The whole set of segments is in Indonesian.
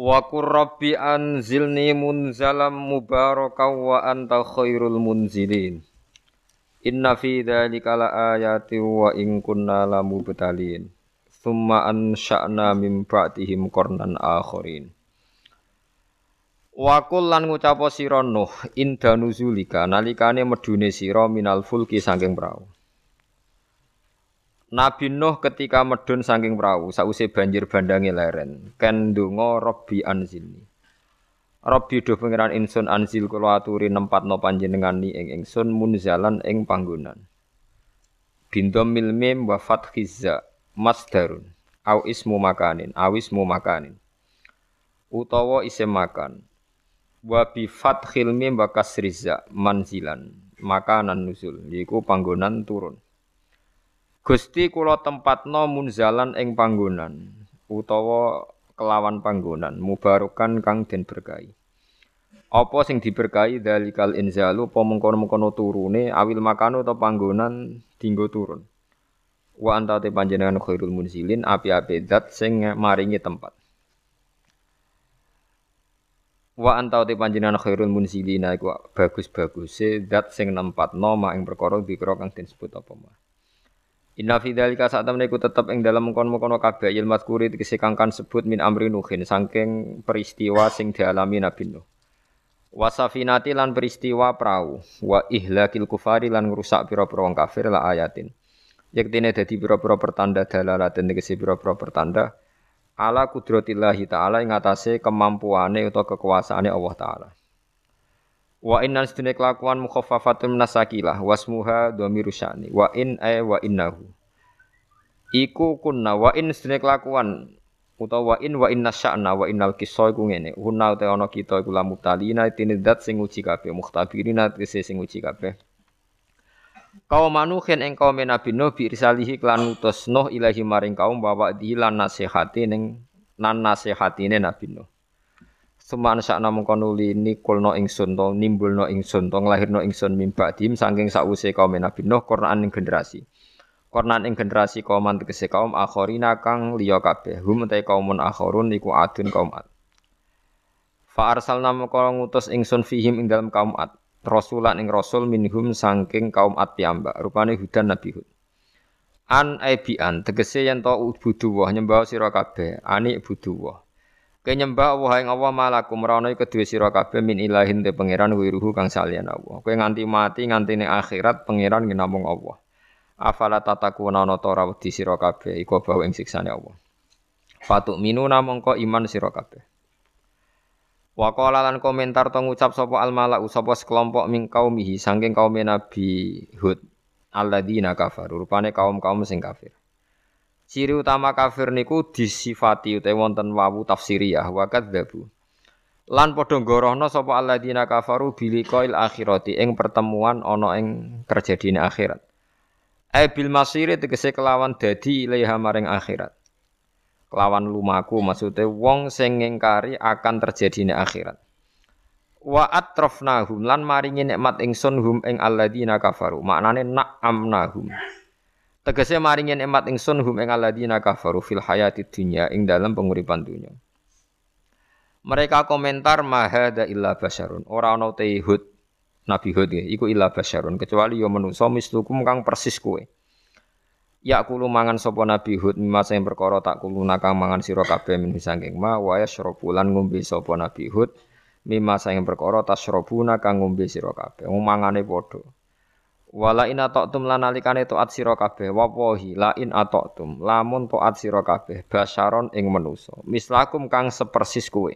Wa qur rabbi anzilni munzalam mubarakan wa anta khairul munzilin. Inna fi dzalika laayatin wa in kunna lamubtalin. Tsumma ansha'na min ba'dihim qarnan akharin. Wa qul lan ngucapa sira Nuh inda nuzulika nalikane medune sira minal fulki saking prau. Nabi Nuh ketika medun saking perahu sause banjir bandange leren ken donga Rabbi anzilni. Rabbi do pangeran insun anzil kula aturi nempatno panjenengani ing ingsun munzalan ing panggonan. Bindom mil mim wa fathizza masdarun au ismu makanin au ismu makanin. Utawa isim makan. Wa bi fathil mim manzilan makanan nuzul yiku panggonan turun. Gusti kula tempatno munzalan ing panggonan utawa kelawan panggonan mubarokan kang den berkahi. Apa sing diberkahi dalikal inzalu apa mengkono-mengkono turune awil makano atau panggonan dinggo turun. Wa anta te panjenengan khairul munzilin api-api zat sing maringi tempat. Wa anta te panjenengan khairul munzilina iku bagus-baguse zat sing nempatno mak ing perkara dikira kang disebut apa mah. Inna fi dzalika saat temen iku tetep ing dalem mengkon-mengkono kabeh il mazkuri tegese sebut min amri nuhin saking peristiwa sing dialami Nabi Nuh. Wasafinati lan peristiwa perahu wa ihlakil kufari lan ngrusak pira-pira wong kafir la ayatin. Yektine dadi pira-pira pertanda dalalaten tegese pira-pira pertanda ala kudratillahi taala ing atase kemampuane utawa kekuasaane Allah taala. Wa inna sedene kelakuan mukhaffafatun minasakilah wasmuha dhamiru sya'ni wa in ay wa innahu. Iku kunna wa in sedene kelakuan utawa wa in wa inna sya'na wa innal kisah iku ngene. Hunna te ana kita iku lamu talina tine dat sing uji kabeh mukhtabirina tese sing uji kabeh. Kaum manuhin ing kaum Nabi Nuh bi risalihi klan utus Nuh ilahi maring kaum bawa dilan nasihati ning nan nasihatine Nabi Nuh. Suman sakna mengko nuli nikulno ingsun to nimbulno ingsun to nglahirno ingsun mimba dim saking sause kaum Nabi Nuh Quran ing generasi. Quran ing generasi kaum tegese kaum akhirina kang liya kabeh. Hum te kaumun akhirun iku adun kaum ad. Fa arsalna mengko ngutus ingsun fihim ing dalam kaum ad. Rasulan ing rasul minhum saking kaum ad piyambak. Rupane hudan Nabi Hud. An aibian tegese yen to buduwah nyembah sira kabeh. Ani Kenyembah Allah ing Allah malakum rono kedue sira kabeh min ilahin te pangeran wiruhu kang salian Allah. Kowe nganti mati nganti ning akhirat pangeran namung Allah. Afala tatakuna ana ta ora wedi kabeh iku bawa ing siksane Allah. Fatuk minu namung kok iman sira kabeh. Wa qala lan komentar to ngucap sapa al malau sapa sekelompok ming kaumihi saking kaum Nabi Hud alladzina kafaru rupane kaum-kaum sing kafir. Ciri utama kafir niku disifati utawa wonten wawu tafsiriyah wa kadzabu. Lan padha gorohna sapa alladzina kafaru biliqail akhirati ing pertemuan ana ing terjadine akhirat. Ai bil masiri tegese kelawan dadi ilaiha maring akhirat. Kelawan lumaku maksude wong sing ngingkari akan terjadine akhirat. Wa atrafnahum lan maringi nikmat ingsun hum ing alladzina kafaru. Maknane na'amnahum. Tegese maringi nikmat ingsun hum ing alladzina kafaru fil hayati dunya ing dalam penguripan dunya. Mereka komentar mahada illa basyarun. Ora ana te Hud Nabi Hud ya, iku illa basyarun kecuali yo menungso mislukum kang persis kowe. Ya kulo mangan sapa Nabi Hud mimma sing perkara tak kulo nakang mangan sira kabeh min saking ma wa yasyrabu lan ngombe Nabi Hud mimma sing perkara tasyrabuna kang ngombe sira kabeh. Wong mangane padha. Wala in atoktum lan nalikane taat sira kabeh. Wawahi la in atoktum. Lamun taat sira kabeh basyaron ing manusa mislakum kang sepersis kowe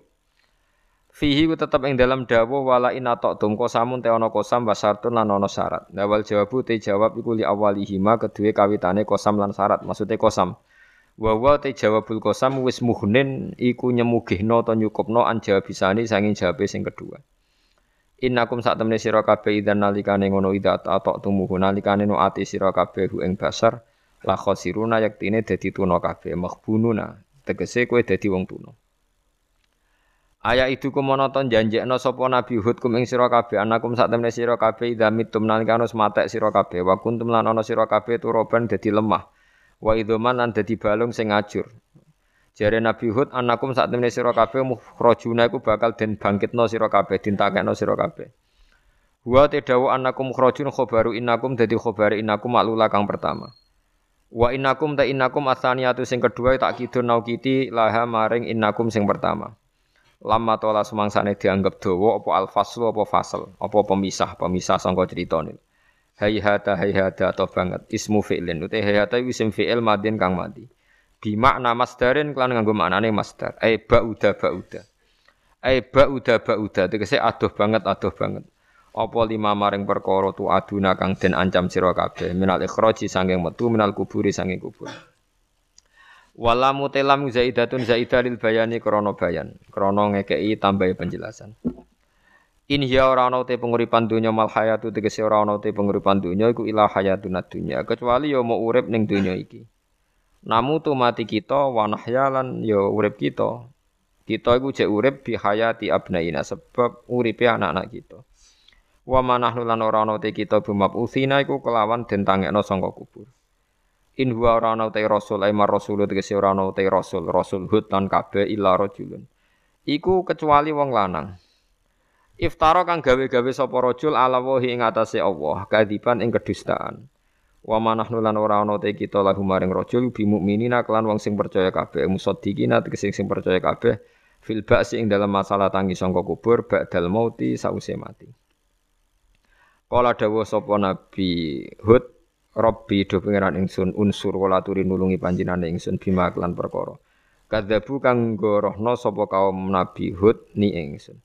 Fihi ku tetep ing dalam dawuh wala in atoktum kosamun te ana kosam basartun lan ana syarat. Dawal jawabu te jawab iku li awalihima kedue kawitane kosam lan syarat. Maksude kosam. Wa wa te jawabul qasam wis muhnin iku nyemugihno to nyukupno an jawabisani sanging jawabe sing kedua. Innakum sak temne sira kabeh idzan nalikane ngono ida atok tumuhu. Nalikane no ati sira kabeh hu ing basar. La khosiruna yaktine dadi tuna kabeh maghbununa. Tegese kowe dadi wong tuna. Ayat itu kumonoton janjekno sapa Nabi Hud kum ing sira kabeh anakum sak temne sira kabeh idza mitum nalikane matek sira kabeh. Wa kuntum lan ana sira kabeh turoban dadi lemah. Wa idzoman lan dadi balung sing ngajur. Jare Nabi Hud anakum sak temene sira kabeh mukhrajuna iku bakal den bangkitno sira kabeh dintakekno sira kabeh. Wa tedawu anakum mukhrajun khobaru inakum dadi khobare inakum maklula kang pertama. Wa inakum ta inakum asaniyatu sing kedua tak kidun naukiti laha maring inakum sing pertama. Lama tola semangsane dianggap dawa apa al-faslu apa fasal, apa pemisah, pemisah sangka crita niku hayhata hayhata atau banget ismu fi'lin uta hayhata isim fi'il madin kang mati bi makna masdarin kelan nganggo maknane masdar. Ai ba'uda ba'uda. Ai ba'uda ba'uda. Tegese adoh banget adoh banget. Apa lima maring perkara tu aduna kang den ancam sira kabeh? Minal ikhraji sanging metu minal kuburi sanging kubur. Wala mutelam zaidatun zaidah lil bayani krana bayan. Krana ngekeki tambahi penjelasan. In hiya ora ana te penguripan donya mal hayatu tegese ora ana te penguripan donya iku ilah hayatun dunya. Kecuali ya mau urip ning donya iki. Namu tu mati kita wa nahyalan ya urip kita. Kita iku jek urip bi hayati abnaina sebab uripe anak-anak kita. Wa manahnu lan ora ana te kita bumab usina iku kelawan den tangekno sangka kubur. In huwa ora ana te rasul ai mar rasul tegese ora ana te rasul rasul hud lan kabeh illa rajulun. Iku kecuali wong lanang. Iftara kang gawe-gawe sapa rajul ala wahi ing atase Allah, kadiban ing kedustaan. Wa manahnu lan ora ana te kita lahu maring rajul bi mukminina kelan wong sing percaya kabeh, musaddiqina tegese sing percaya kabeh fil ba'si ing dalam masalah tangi sangka kubur ba'dal mauti sause mati. Kala dawuh sapa Nabi Hud, Rabbi do pangeran ingsun unsur kula aturi nulungi panjenengan ingsun bima kelan perkara. Kadzabu kang gorohno sapa kaum Nabi Hud ni ingsun.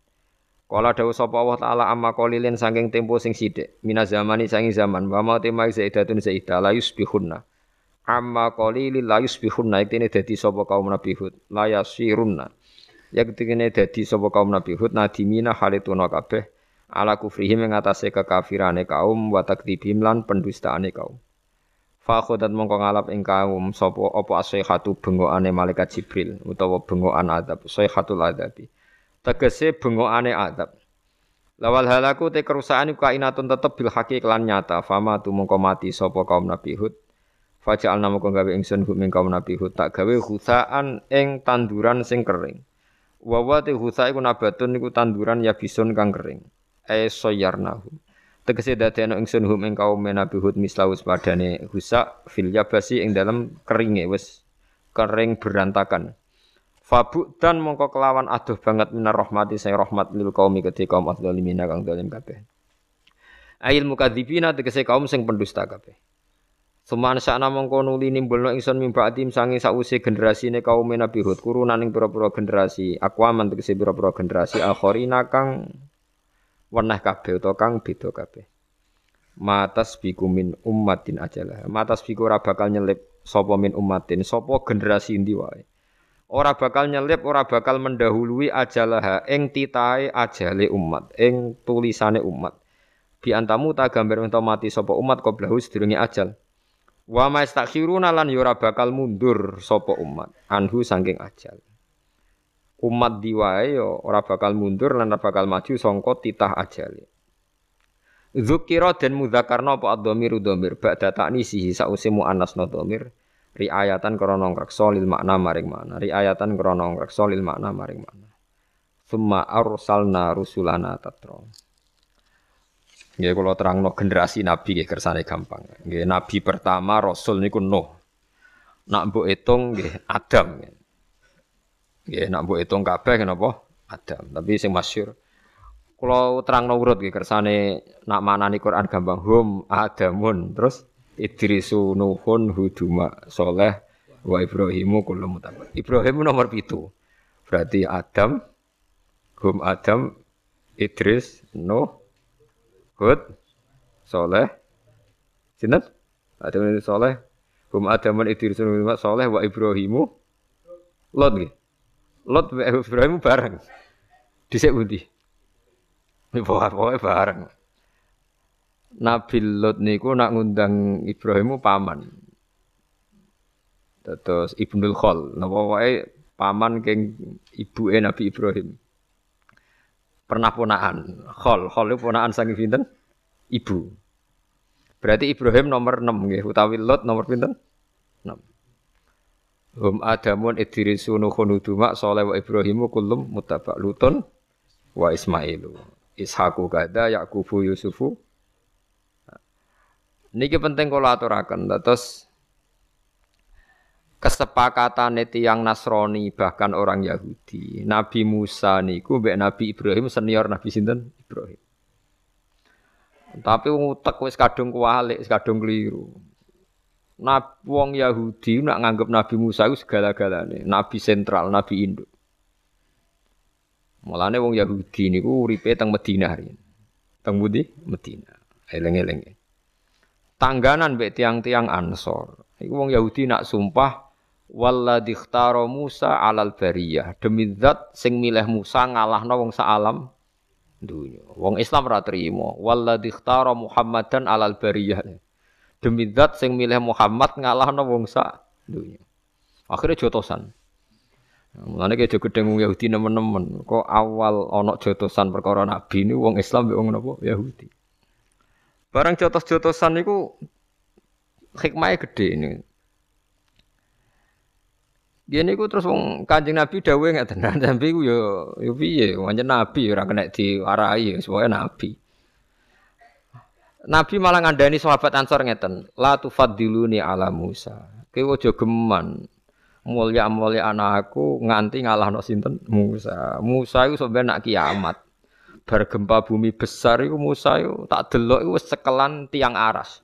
Kala dawuh sapa Allah taala amma qalilin saking tempo sing sithik mina zamani saking zaman wa ma tema zaidatun zaida la yusbihunna. Amma qalilin la yusbihunna iktene dadi sapa kaum nabi hud. La yasirunna yaktene dadi sapa kaum nabi hud. Nadimina halituna kabeh ala kufrihim ing atase kekafirane kaum wa takdibim lan pendustaane kaum. Fa khodat mongko ngalap ing kaum sapa apa asihatu bengokane malaikat jibril utawa bengokan adab sayhatul adabi tegese bengokane adab. Lawal halaku te kerusakan iku kainatun tetep bil haqi kelan nyata. Fama tu mongko mati sapa kaum Nabi Hud. Faja'al namo gawe ingsun hum kaum Nabi Hud tak gawe husaan ing tanduran sing kering. Wa wa te husa iku nabatun iku tanduran ya bison kang kering. E soyarnahum. Tegese dadekno ingsun hum ing kaum Nabi Hud mislaus padane husa fil yabasi ing dalam keringe wis kering berantakan. Fabu dan mongko kelawan aduh banget minar rahmati saya rahmat lil kaumi ketika kaum adzalimin kang zalim kabeh. Ail mukadzibina tegese kaum sing pendusta kabeh. Suman sakna mongko nuli nimbulno ingsun sangi sause generasine kaum Nabi Hud kurunan ing pira-pira generasi akwaman tegese pira-pira generasi akhirina kang weneh kabeh utawa kang beda kabeh. Matas biku min ummatin ajalah. Matas biku ora bakal nyelip sapa min ummatin sapa generasi endi wae ora bakal nyelip, ora bakal mendahului ajalah ing titahe ajale umat, ing tulisane umat. Bi antamu ta gambar ento mati sapa umat qoblahu sedurunge ajal. Wa mastakhiruna lan ora bakal mundur sapa umat anhu saking ajal. Umat diwae yo ora bakal mundur lan ora bakal maju sangka titah ajale. Zukira dan mudzakarna apa ad-dhamir dhamir ba'da ta'nisihi sause muannasna dhamir riayatan krana ngreksa lil makna maring makna riayatan krana ngreksa lil makna maring makna summa arsalna rusulana tatra Nggih kula terangno generasi nabi nggih kersane gampang. Nggih nabi pertama rasul niku Nuh. Nak mbok hitung nggih Adam. Nggih nak mbok hitung kabeh napa? Adam. Tapi sing masyhur kula terangno urut nggih kersane nak manani Quran gampang hum Adamun terus Idrisu Nuhun Huduma Soleh wa Ibrahimu kullu mutabar. Ibrahim nomor pitu. Berarti Adam, Hum Adam, Idris, Nuh, Hud, Soleh, Sinten? Adam ini Soleh, Hum adaman idrisun soleh wa Ibrahimu Lot. Lot wa Ibrahim bareng. Dhisik pundi? Pokoke bareng. Nabi Lot niku nak ngundang Ibrahimu paman. Terus Ibnul Khol, napa wae paman keng ibuke Nabi Ibrahim. Pernah ponaan, Khol, Khol itu ponaan saking pinten? Ibu. Berarti Ibrahim nomor 6 nggih, utawi Lot nomor pinten? 6. Hum Adamun Idrisu Nuhun Uduma Saleh wa Ibrahimu kullum mutabak Lutun wa Ismailu. Ishaku kada Yakubu Yusufu. Niki penting kula aturaken. Terus kesepakatan tiang Nasrani bahkan orang Yahudi. Nabi Musa niku mbek Nabi Ibrahim senior Nabi sinten? Ibrahim. Tapi wong utek wis kadung kualik, wis kadung keliru. Nabi wong Yahudi nak nganggep Nabi Musa itu segala-galane, nabi sentral, nabi induk. Mulane wong Yahudi niku uripe teng Madinah riyen. Teng budi Madinah. Eleng-eleng. Tangganan mbek tiang-tiang Ansor. Iku wong Yahudi nak sumpah walladzi Musa alal bariyah. Demi zat sing milih Musa ngalahno wong sak alam dunya. Wong Islam ora trimo. Walladzi Muhammadan alal bariyah. Demi zat sing milih Muhammad ngalahno wong sak dunya. Akhirnya jotosan. Mulane jogo gedeng wong Yahudi nemen-nemen. Kok awal ana jotosan perkara nabi ini wong Islam mbek wong napa Yahudi. Barang jotos-jotosan niku hikmahnya gede ini. Dia niku terus wong Kanjeng Nabi dawuh nggak tenan tapi ku yo yo piye wancen nabi ora kena diwarai sebagai nabi. Nabi malah ngandani sahabat Ansor ngeten, la tufaddiluni ala Musa. Kowe aja geman mulya-mulya anakku nganti ngalahno sinten Musa. Musa iku sampe nak kiamat. Bar gempa bumi besar iku Musa iku tak delok iku sekelan tiang aras.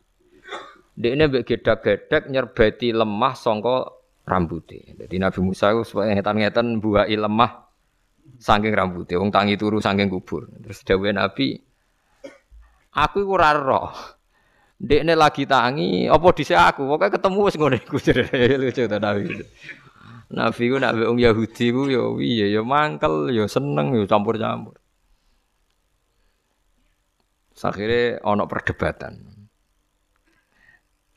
Dekne mbek gedak-gedek nyerbeti lemah sangka rambutnya. Jadi Nabi Musa itu supaya ngetan-ngetan buai lemah saking rambutnya. Wong tangi turu saking kubur. Terus dawe Nabi, aku iku ora roh. Dekne lagi tangi, apa dhisik aku? Pokoke ketemu wis ngene iku lucu ta Nabi. Nabi ku nak wong Yahudi ku ya ya mangkel ya seneng ya campur-campur. Akhirnya ono perdebatan.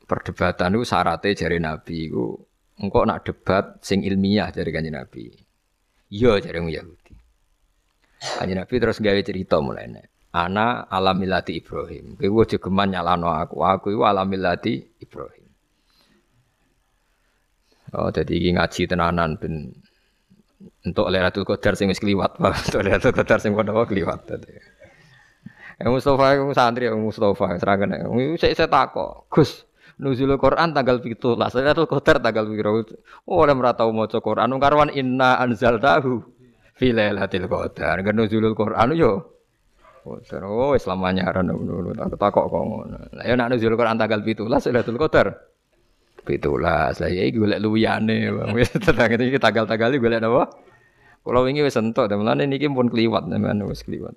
Perdebatan itu syaratnya jari Nabi itu engkau nak debat sing ilmiah dari kanjeng Nabi. Iya dari Yahudi. Kanjeng Nabi terus gawe cerita mulai Ana alamilati Ibrahim. Kowe geman nyalano aku. Aku iku alamilati Ibrahim. Oh, jadi iki ngaji tenanan ben untuk Lailatul Qadar sing wis kliwat, Untuk Lailatul Qadar sing padha kliwat tadi. Eh Mustafa iku santri Mustafa serangane. Saya saya takok, Gus, nuzulul Quran tanggal 17. Lailatul Qadar tanggal piro? Oh, ora ora tau maca Quran. Karwan inna anzaltahu fi lailatul qadar. Kan nuzulul Quran yo. Oh, Islam anyaran ngono. Tak takok kok ngono. Lah ya nek nuzulul Quran tanggal 17 Lailatul Qadar. 17. Lah ya iki golek luyane. Tetang iki tanggal-tanggal golek napa? Kalau wingi wis entuk, mulane niki pun kliwat teman wis kliwat.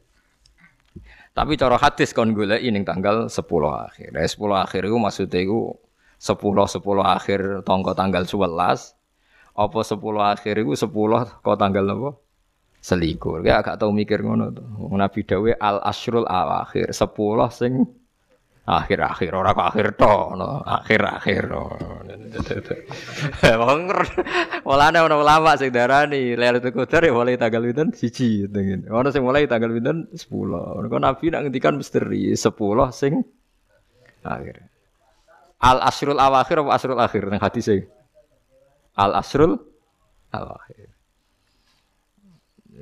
Tapi cara hadis kon golek ning tanggal 10 akhir. Nah, 10 akhir iku maksude iku 10 10 akhir tangga tanggal 11. Apa 10 akhir iku 10 kok tanggal apa? Selikur. Ya agak tau mikir ngono to. Nabi dawe al asrul awakhir. 10 sing akhir-akhir ora kok akhir to no. akhir-akhir. Wong mulane ana ulama sing darani Lailatul Qadar ya mulai tanggal pinten siji ngene ono sing mulai tanggal pinten 10 kok nabi nak ngendikan misteri 10 sing akhir. Al asrul awakhir apa asrul akhir nang hadis e al asrul awakhir.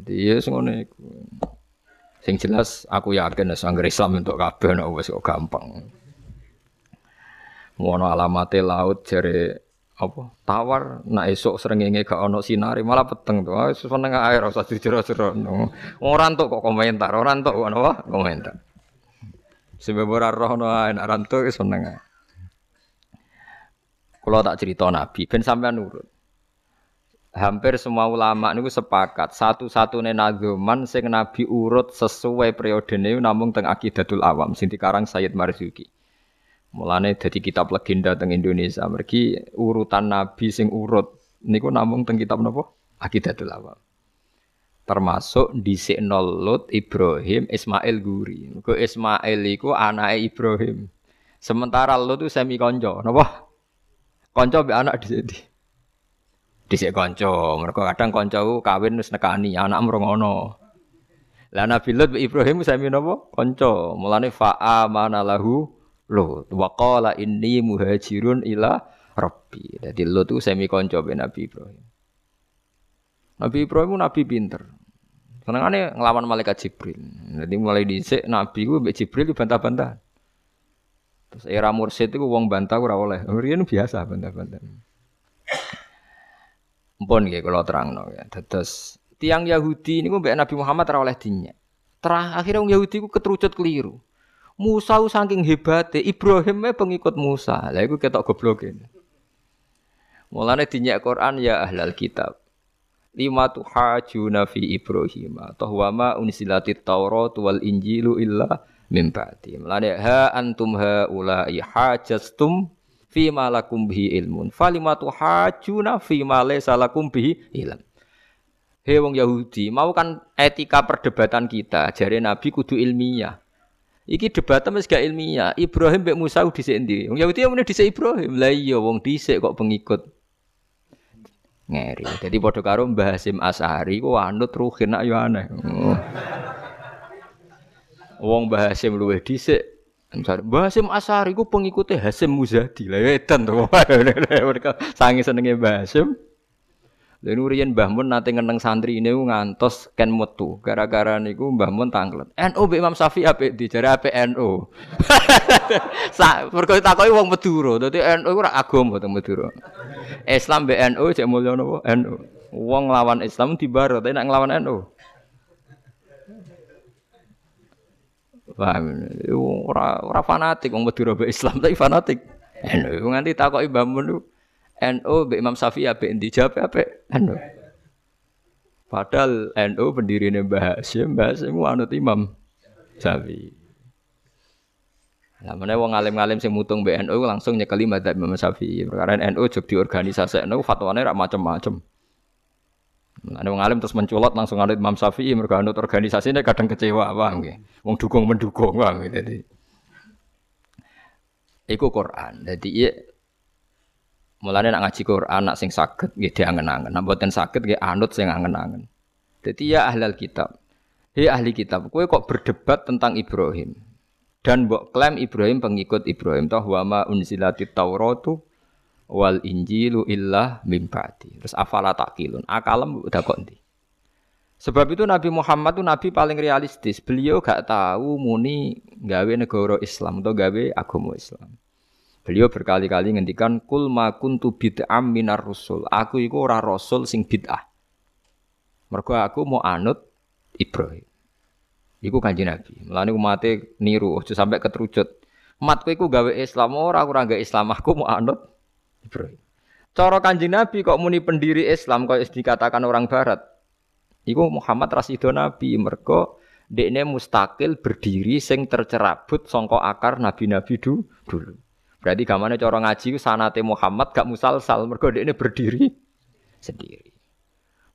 Jadi ya iku Sing jelas aku yakin nek sangger Islam untuk kabeh nek wis kok gampang. Ngono alamate laut jare apa? Tawar nak esok srengenge gak ono sinari malah peteng to. Wis seneng air usah dijero-jero ora entuk kok komentar ora entuk ono apa? Komentar. Sebab ora roh no ae nak rantuk seneng ae. Tak cerita nabi ben sampean nurut hampir semua ulama niku sepakat satu-satunya nazuman sing nabi urut sesuai periode ini namun teng akidatul awam sing dikarang Sayyid Marzuki Mulane dadi kitab legenda teng Indonesia. Mergi urutan nabi sing urut niku namung teng kitab napa? Aqidatul Awam. Termasuk di Lut Ibrahim Ismail Guri. Mergo Ismail iku anake Ibrahim. Sementara Lut itu semi konco, napa? Konco be anak di sini. Dhisik konco. Mergo kadang konco kawin wis nekani anak mrongono. Lah Nabi Lut Ibrahim sami napa? Kanca. Mulane fa'a lahu Lut. Wa qala inni muhajirun ila rabbi. Dadi Lut itu semi kanca be Nabi Ibrahim. Nabi Ibrahim nabi pinter. Senengane nglawan malaikat Jibril. Jadi mulai dhisik nabi ku mbek Jibril bantah-bantah. Terus era mursid itu wong bantah ora oleh. Riyen biasa bantah-bantah. Mpun nggih kula terangno ya. Dados tiang Yahudi ini mbek Nabi Muhammad ora oleh dinyak. Terakhir wong Yahudi ku keterucut keliru. Musa saking hebatnya Ibrahim pengikut Musa. Lah iku ketok gobloke. Mulane dinyak Quran ya ahlal kitab. Lima tuhajuna fi Ibrahim atau wa ma unsilatit Taurat wal Injilu illa min ba'di. Mulane ha antum ha ulai hajastum fi ma lakum bihi ilmun. Falima tuhajuna fi ma laysa lakum bihi ilm. Hei wong Yahudi, mau kan etika perdebatan kita, jari Nabi kudu ilmiah. Iki debatnya mesti gak ilmiah. Ibrahim mbek Musa dhisik endi? Wong Yahudi yang dhisik Ibrahim. Lah iya wong dhisik kok pengikut. Ngeri. Jadi padha karo Mbah Hasim Asari ku anut ruhin nak yo aneh. Oh. Wong Mbah Hasim luwih dhisik. Misalnya, Mbah Hasim Asari ku pengikutnya Hasim Muzadi. Lah edan to. Mereka sangi senenge Mbah Hasim. Lha riyen Mbah Mun nate ngeneng santri ini ngantos ken metu. Gara-gara niku Mbah Mun tanglet. NU Mbak Imam Syafi'i apik di jare apik NU. Sak perkara takoki wong Madura. Dadi NU ora agama teng Madura. Islam mbek NU cek mulya napa? NU. Wong lawan Islam dibaro, tapi nek nglawan NU. Paham. Ora ora fanatik wong Madura mbek Islam tapi fanatik. NU nganti takoki Mbah Mun NU Mbak Imam Syafi'i apa endi jawab apa NU. Padahal NU pendiri Mbah Hasyim, Mbah Hasyim anut Imam Syafi'i. Lah meneh wong alim-alim sing mutung mbek NU langsung nyekeli madzhab Imam Syafi'i. Perkara NU jog di organisasi NU fatwane rak macam-macam. Nah, wong alim terus menculot langsung anut Imam Syafi'i mergo anut organisasine kadang kecewa paham nggih. Wong dukung mendukung paham Jadi Iku Quran. Jadi iya Mulane nak ngaji Quran nak sing saged nggih diangen-angen. Nak mboten saged nggih anut sing angen-angen. Dadi ya ahlal kitab. Hei ahli kitab, kowe kok berdebat tentang Ibrahim. Dan mbok klaim Ibrahim pengikut Ibrahim toh wa ma unzilatit Tauratu wal Injilu illa mim Terus afala takilun. Akalem udah kok ndi? Sebab itu Nabi Muhammad itu nabi paling realistis. Beliau gak tahu muni gawe negara Islam atau gawe agama Islam. Beliau berkali-kali ngendikan kul ma kuntu bid'am minar rusul. Aku iku ora rasul sing bid'ah. Mergo aku mau anut Ibrahim. Iku kanjeng Nabi. Mulane umate niru aja sampai keterucut. Mat kowe iku gawe Islam ora ora gawe Islam aku mau anut Ibrahim. Cara kanjeng Nabi kok muni pendiri Islam kok dikatakan orang barat. Iku Muhammad Rasido Nabi mergo dekne mustakil berdiri sing tercerabut songko akar nabi-nabi dulu. Berarti gamane cara ngaji sanate Muhammad gak musalsal mergo ini berdiri sendiri.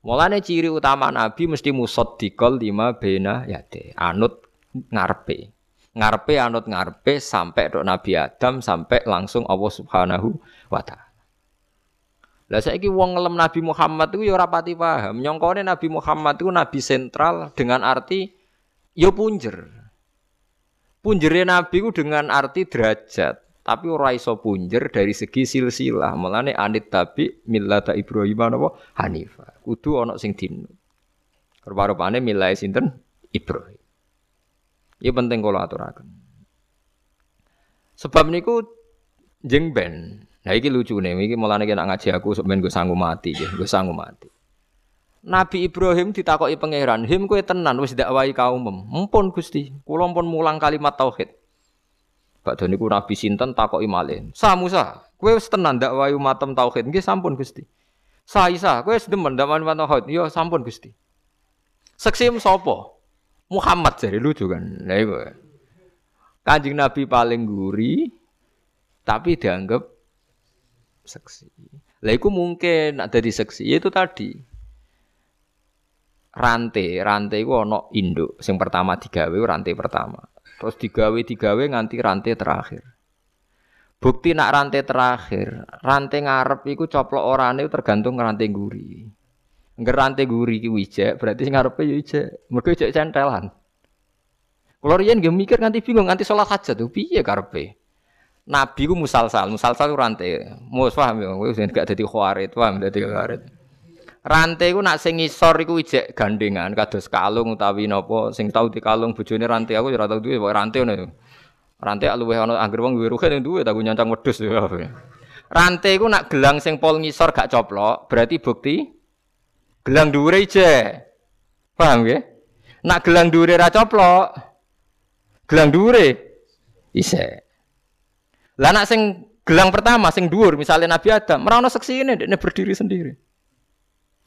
Mulane ciri utama Nabi mesti musaddiqal lima bena yate, anut ngarepe. Ngarepe anut ngarepe sampai dok Nabi Adam sampai langsung Allah Subhanahu wa taala. Lah saiki wong ngelem Nabi Muhammad itu ya ora pati paham. Nyongkone Nabi Muhammad itu nabi sentral dengan arti ya punjer. Punjere Nabi itu dengan arti derajat. Tapi ora iso punjer dari segi silsilah. Mulane anit tabi millata Ibrahim napa Hanifa. Kudu ana sing dinut. Rupa-rupane milai sinten Ibrahim. Ini penting kalau aturaken. Sebab niku jeng ben. Nah iki lucu nih, iki mulane nek ngaji aku sampeyan gue sanggup mati, gue sanggup mati. Nabi Ibrahim ditakoki pangeran, "Him kowe tenan wis dakwahi kaum Mumpun Gusti, kula pun mulang kalimat tauhid." Bakdo niku Nabi sinten takoki malih. Sa Musa, kowe wis tenan ndak wayu matem tauhid. Nggih sampun Gusti. Sa Isa, kowe wis demen ndak wayu tauhid. Ya sampun Gusti. Seksim sapa? Muhammad jadi lucu kan. Lah iku. Kanjeng Nabi paling guri tapi dianggap seksi. Lah iku mungkin ada di seksi itu tadi. Rantai, rantai iku ana induk sing pertama digawe rantai pertama. Terus digawe digawe nganti rantai terakhir. Bukti nak rantai terakhir, rantai ngarep iku coplok orane tergantung rantai guri. Ngger rantai guri ki wijek, berarti ngarepe yo ijek. Mergo ijek centelan. Kalau riyen mikir nganti bingung nganti sholat hajat tuh piye karepe. Nabi ku musalsal, musalsal ku rantai. Mus paham ya, kowe gak dadi khawarit, paham dadi khawarit. Rantai ku nak sing ngisor iku ijek gandengan kados kalung utawi napa sing tau di kalung bojone rantai aku ya ora tau duwe rantai ngono. Rantai luweh ana anggere wong duwe ruhe duwe tak nyancang wedhus ya. Rantai ku nak gelang sing pol ngisor gak coplok, berarti bukti gelang dhuwure ijek. Paham ya? Nak gelang dhuwure ra coplok, gelang dhuwure isek. Lah nak sing gelang pertama sing dhuwur misalnya Nabi Adam, ora ono seksine dekne berdiri sendiri.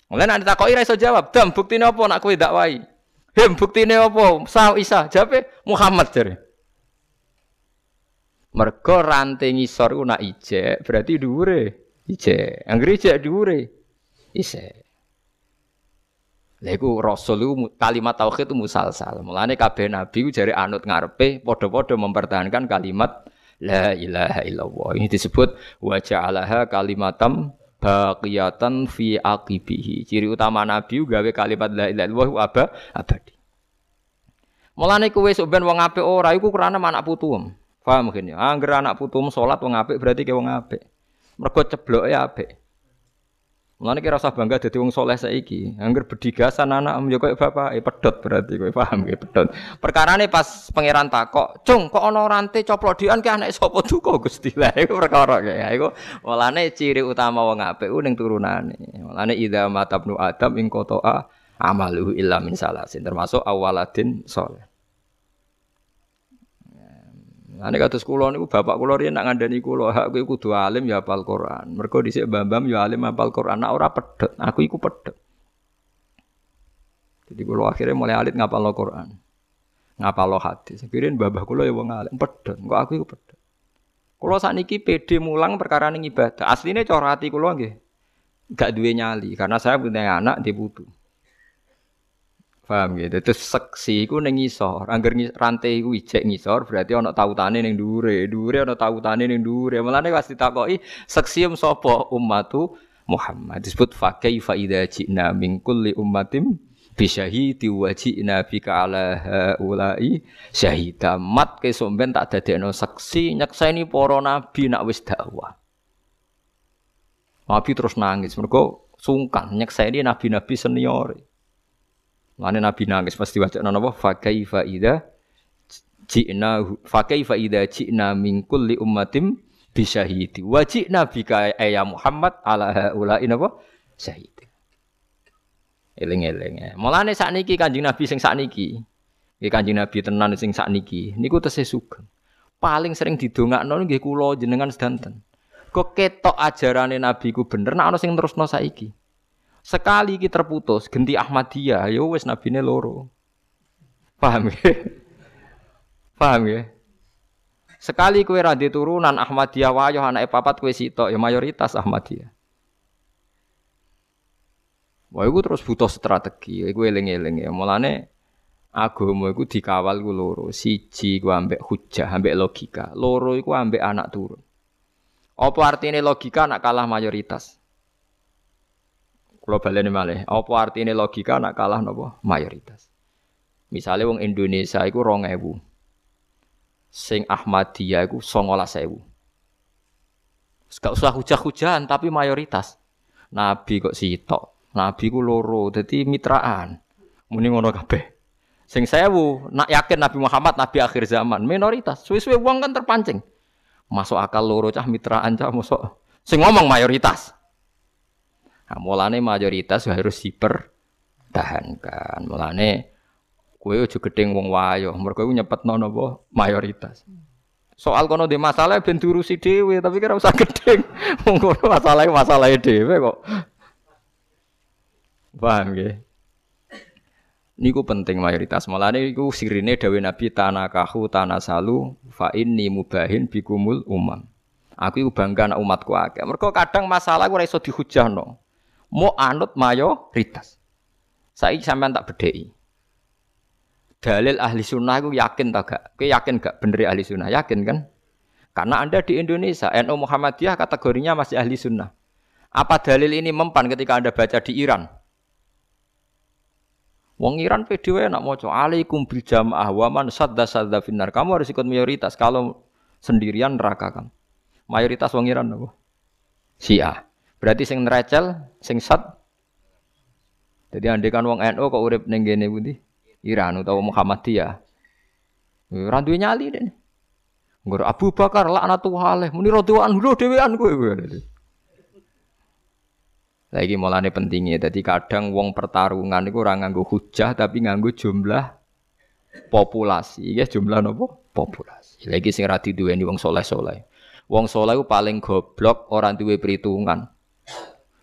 Mulai nak ditakoki ra iso jawab, "Dam, buktine apa nak kowe dakwai?" "Hem, buktine apa?" "Sa Isa." Jawabe Muhammad jare. Mergo rantai ngisor ku nak ijek, berarti dhuwure ijek. Anggere ijek dhuwure isek. Lha rasul iku kalimat tauhid itu musalsal. Mulane kabeh nabi ku jare anut ngarepe padha-padha mempertahankan kalimat la ilaha illallah. Ini disebut wa ja'alaha kalimatam baqiyatan fi aqibihi. Ciri utama Nabi gawe kalimat la ilaha illallah aba abadi. Mulane kowe sok ben wong apik ora iku krana anak putuem. Paham mungkin ya? Angger anak putuem salat wong apik berarti ke wong apik. Mergo cebloke apik. Mulane kira usah bangga dadi wong soleh saiki. Angger bedigasan anak yo koyo bapak, eh pedot berarti kowe paham nggih pedot. Perkarane pas pangeran takok, "Cung, kok ana rantai coplok dian ki anake sapa duka Gusti?" Lah iku perkara ya. Iku mulane ciri utama wong apik ning turunane. Mulane idza matabnu adam ing qata'a amaluhu illa min salasin termasuk awaladin soleh. Ane kados kula niku bapak kula riyen nak ngandani kula, hak kowe kudu alim ya hafal Quran. Mergo dhisik Mbam ya alim hafal Quran, nak ora. Aku iku pedhot. Jadi kula akhirnya mulai alit ngapal Quran. Ngapal hadis. Kirin babah kula ya wong alim pedhot. Kok aku iku pedhot. Kula sakniki PD mulang perkara ning ibadah. Asline cara ati kula gak duwe nyali karena saya punya anak di putu. Paham gitu. Terus seksi iku ning ngisor. Angger rantai iku ijek ngisor berarti ana tautane ning dhuwure. Dhuwure ana tautane ning dhuwure. Mulane pas ditakoki seksi um sapa ummatu Muhammad. Disebut fa kaifa idza ji'na min kulli ummatin bi syahidi wa ji'na bika ala. Mat ke somben tak dadekno seksi nyekseni para nabi nak wis dakwah. Nabi terus nangis mergo sungkan nyekseni nabi-nabi senior. Lane Nabi nangis pasti baca napa fa kaifa idza ji'na fa kaifa idza ji'na min kulli ummatin bi syahidi wa ji'na bika ya Muhammad ala haula'i napa syahid. Eling-eling. Ya. Mulane sakniki Kanjeng Nabi sing sakniki. Nggih Kanjeng Nabi tenan sing sakniki niku tesih sugeng. Paling sering didongakno nggih kula jenengan sedanten. Kok ketok ajarane Nabi ku bener nek ana sing terusno saiki. Sekali kita terputus, genti Ahmadiyah, ya wes nabine loro. Paham ya? Paham ya? Sekali kue ra turunan Ahmadiyah wayo anak papat kue sitok ya mayoritas Ahmadiyah. Wah, itu terus butuh strategi. Iku eling-eling ya. Mulane agama iku dikawal ku loro. Siji ku ambek hujah, ambek logika. Loro iku ambek anak turun. Apa artinya logika nak kalah mayoritas? Kalau baleni malih, apa artinya logika nak kalah nopo mayoritas. Misalnya wong Indonesia iku ewu, Sing Ahmadiyah iku ewu. Gak usah hujah-hujahan tapi mayoritas. Nabi kok sitok. Nabi ku loro, jadi mitraan. Muni ngono kabeh. Sing sewu, nak yakin Nabi Muhammad Nabi akhir zaman, minoritas. Suwe-suwe wong kan terpancing. Masuk akal loro cah mitraan cah masuk. Sing ngomong mayoritas. Nah, mulane mayoritas harus dipertahankan. Mulane kue ojo gedeng wong wayo, mergo nyepetno napa mayoritas. Soal kono di masalah ben diurusi dhewe, tapi kira usah gedeng. Wong kono masalah masalah dhewe kok. Paham nggih? Niku penting mayoritas. Mulane iku sirine dawuh Nabi tanakahu tanasalu fa inni mubahin bikumul umam. Aku iku bangga anak umatku akeh. Mergo kadang masalah ora iso dihujahno. Mau anut mayoritas. Saiki sampean tak bedheki. Dalil ahli sunnah aku yakin tak gak? Kowe yakin gak bener ahli sunnah? Yakin kan? Karena Anda di Indonesia, NU Muhammadiyah kategorinya masih ahli sunnah. Apa dalil ini mempan ketika Anda baca di Iran? Wong Iran PDW nak mau alaikum bil jamaah wa man sadda sadda finnar. Kamu harus ikut mayoritas. Kalau sendirian neraka kamu. Mayoritas wong Iran? Syiah. Berarti sing nerecel, sing sad. Jadi andai kan wong NU kok urip ning kene pundi? Iran utawa Muhammadiyah. Ora duwe nyali dene. Nggur Abu Bakar laknatullah alaih muni radhiyallahu anhu dhewean kowe. Lagi mulane pentingnya, jadi kadang wong pertarungan itu orang nganggo hujah tapi nganggo jumlah populasi, ya jumlah nopo populasi. Lagi sing rati duweni wong soleh soleh. Wong soleh itu paling goblok orang duwe perhitungan.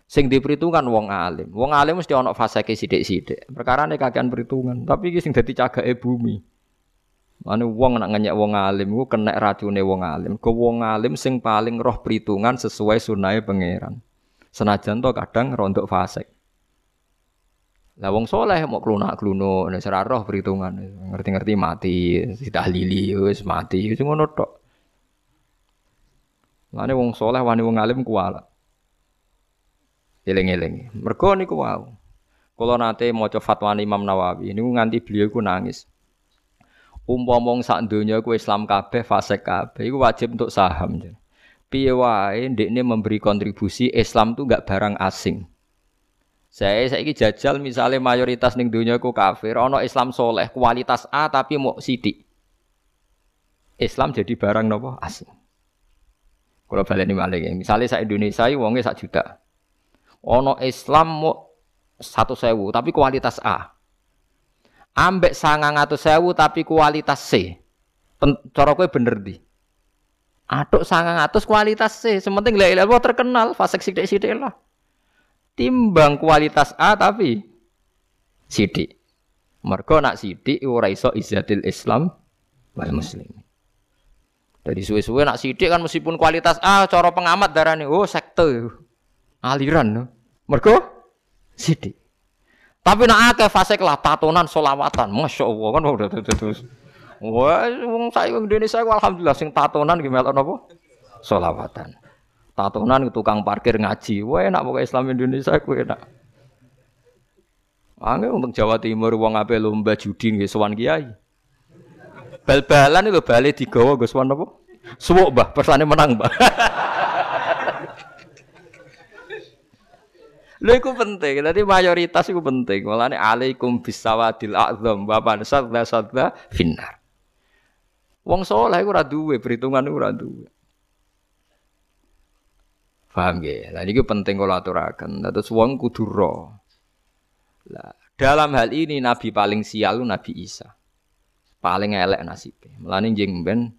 Sing di perhitungan wong alim. Wong alim mesti ono fase ke sidik sidik. Perkara ini kakean perhitungan. Tapi sing dadi cagake bumi. Mana wong nak ngenyek wong alim, ku kena racune wong alim. Ke wong alim sing paling roh perhitungan sesuai sunai pangeran. Senajan to kadang rontok fasik. Lah wong soleh mau klunak-kluno nek ora roh perhitungan. Ngerti-ngerti mati, ditahlili wis mati, wis ngono tok. Lane wong soleh wani wong alim kuwala. Eling-eling. Mergo niku wau. Kula nate maca fatwa Imam Nawawi niku nganti beliau ku nangis. Umpama wong sak donya ku Islam kabeh, fasik kabeh iku wajib untuk saham. Piye wae ndekne memberi kontribusi Islam tuh gak barang asing. Saya saiki jajal misalnya mayoritas ning dunia ku kafir, ono Islam soleh kualitas A tapi mau sidik. Islam jadi barang nopo asing. Kalau baleni malih ya. Misalnya saya Indonesia wonge sak juta. Ono Islam mau satu sewu tapi kualitas A. Ambek sangang atau sewu tapi kualitas C. Kowe bener di. Atuk sangang atus kualitas C, sementing la ilaha terkenal, fasek sidik-sidik lah. Timbang kualitas A tapi sidik. Mergo nak sidik ora iso Islam wal muslim. Jadi suwe-suwe nak sidik kan meskipun kualitas A cara pengamat darane oh sekte aliran. Mergo sidik. Tapi nak akeh fasek lah tatonan solawatan, masya Allah kan udah terus. Wah, wong saya Indonesia alhamdulillah sing tatonan gimana napa? Solawatan. Tatonan tukang parkir ngaji. Wah enak pokoknya Islam Indonesia ku enak. Angge untuk Jawa Timur wong ape lomba judi nggih sowan kiai. Bal-balan itu bali digawa nggo sowan napa? Suwuk, Mbah, persane menang, Mbah. Lha iku penting, dadi mayoritas iku penting. Mulane alaikum bisawadil a'zam wa sadza sadza finnar. Wong soleh ora duwe perhitungan ora duwe. Paham ya? Lah ini penting kalau aturakan. Terus wong kudu Lah, dalam hal ini nabi paling sial Nabi Isa. Paling elek nasibnya. Melani jeng ben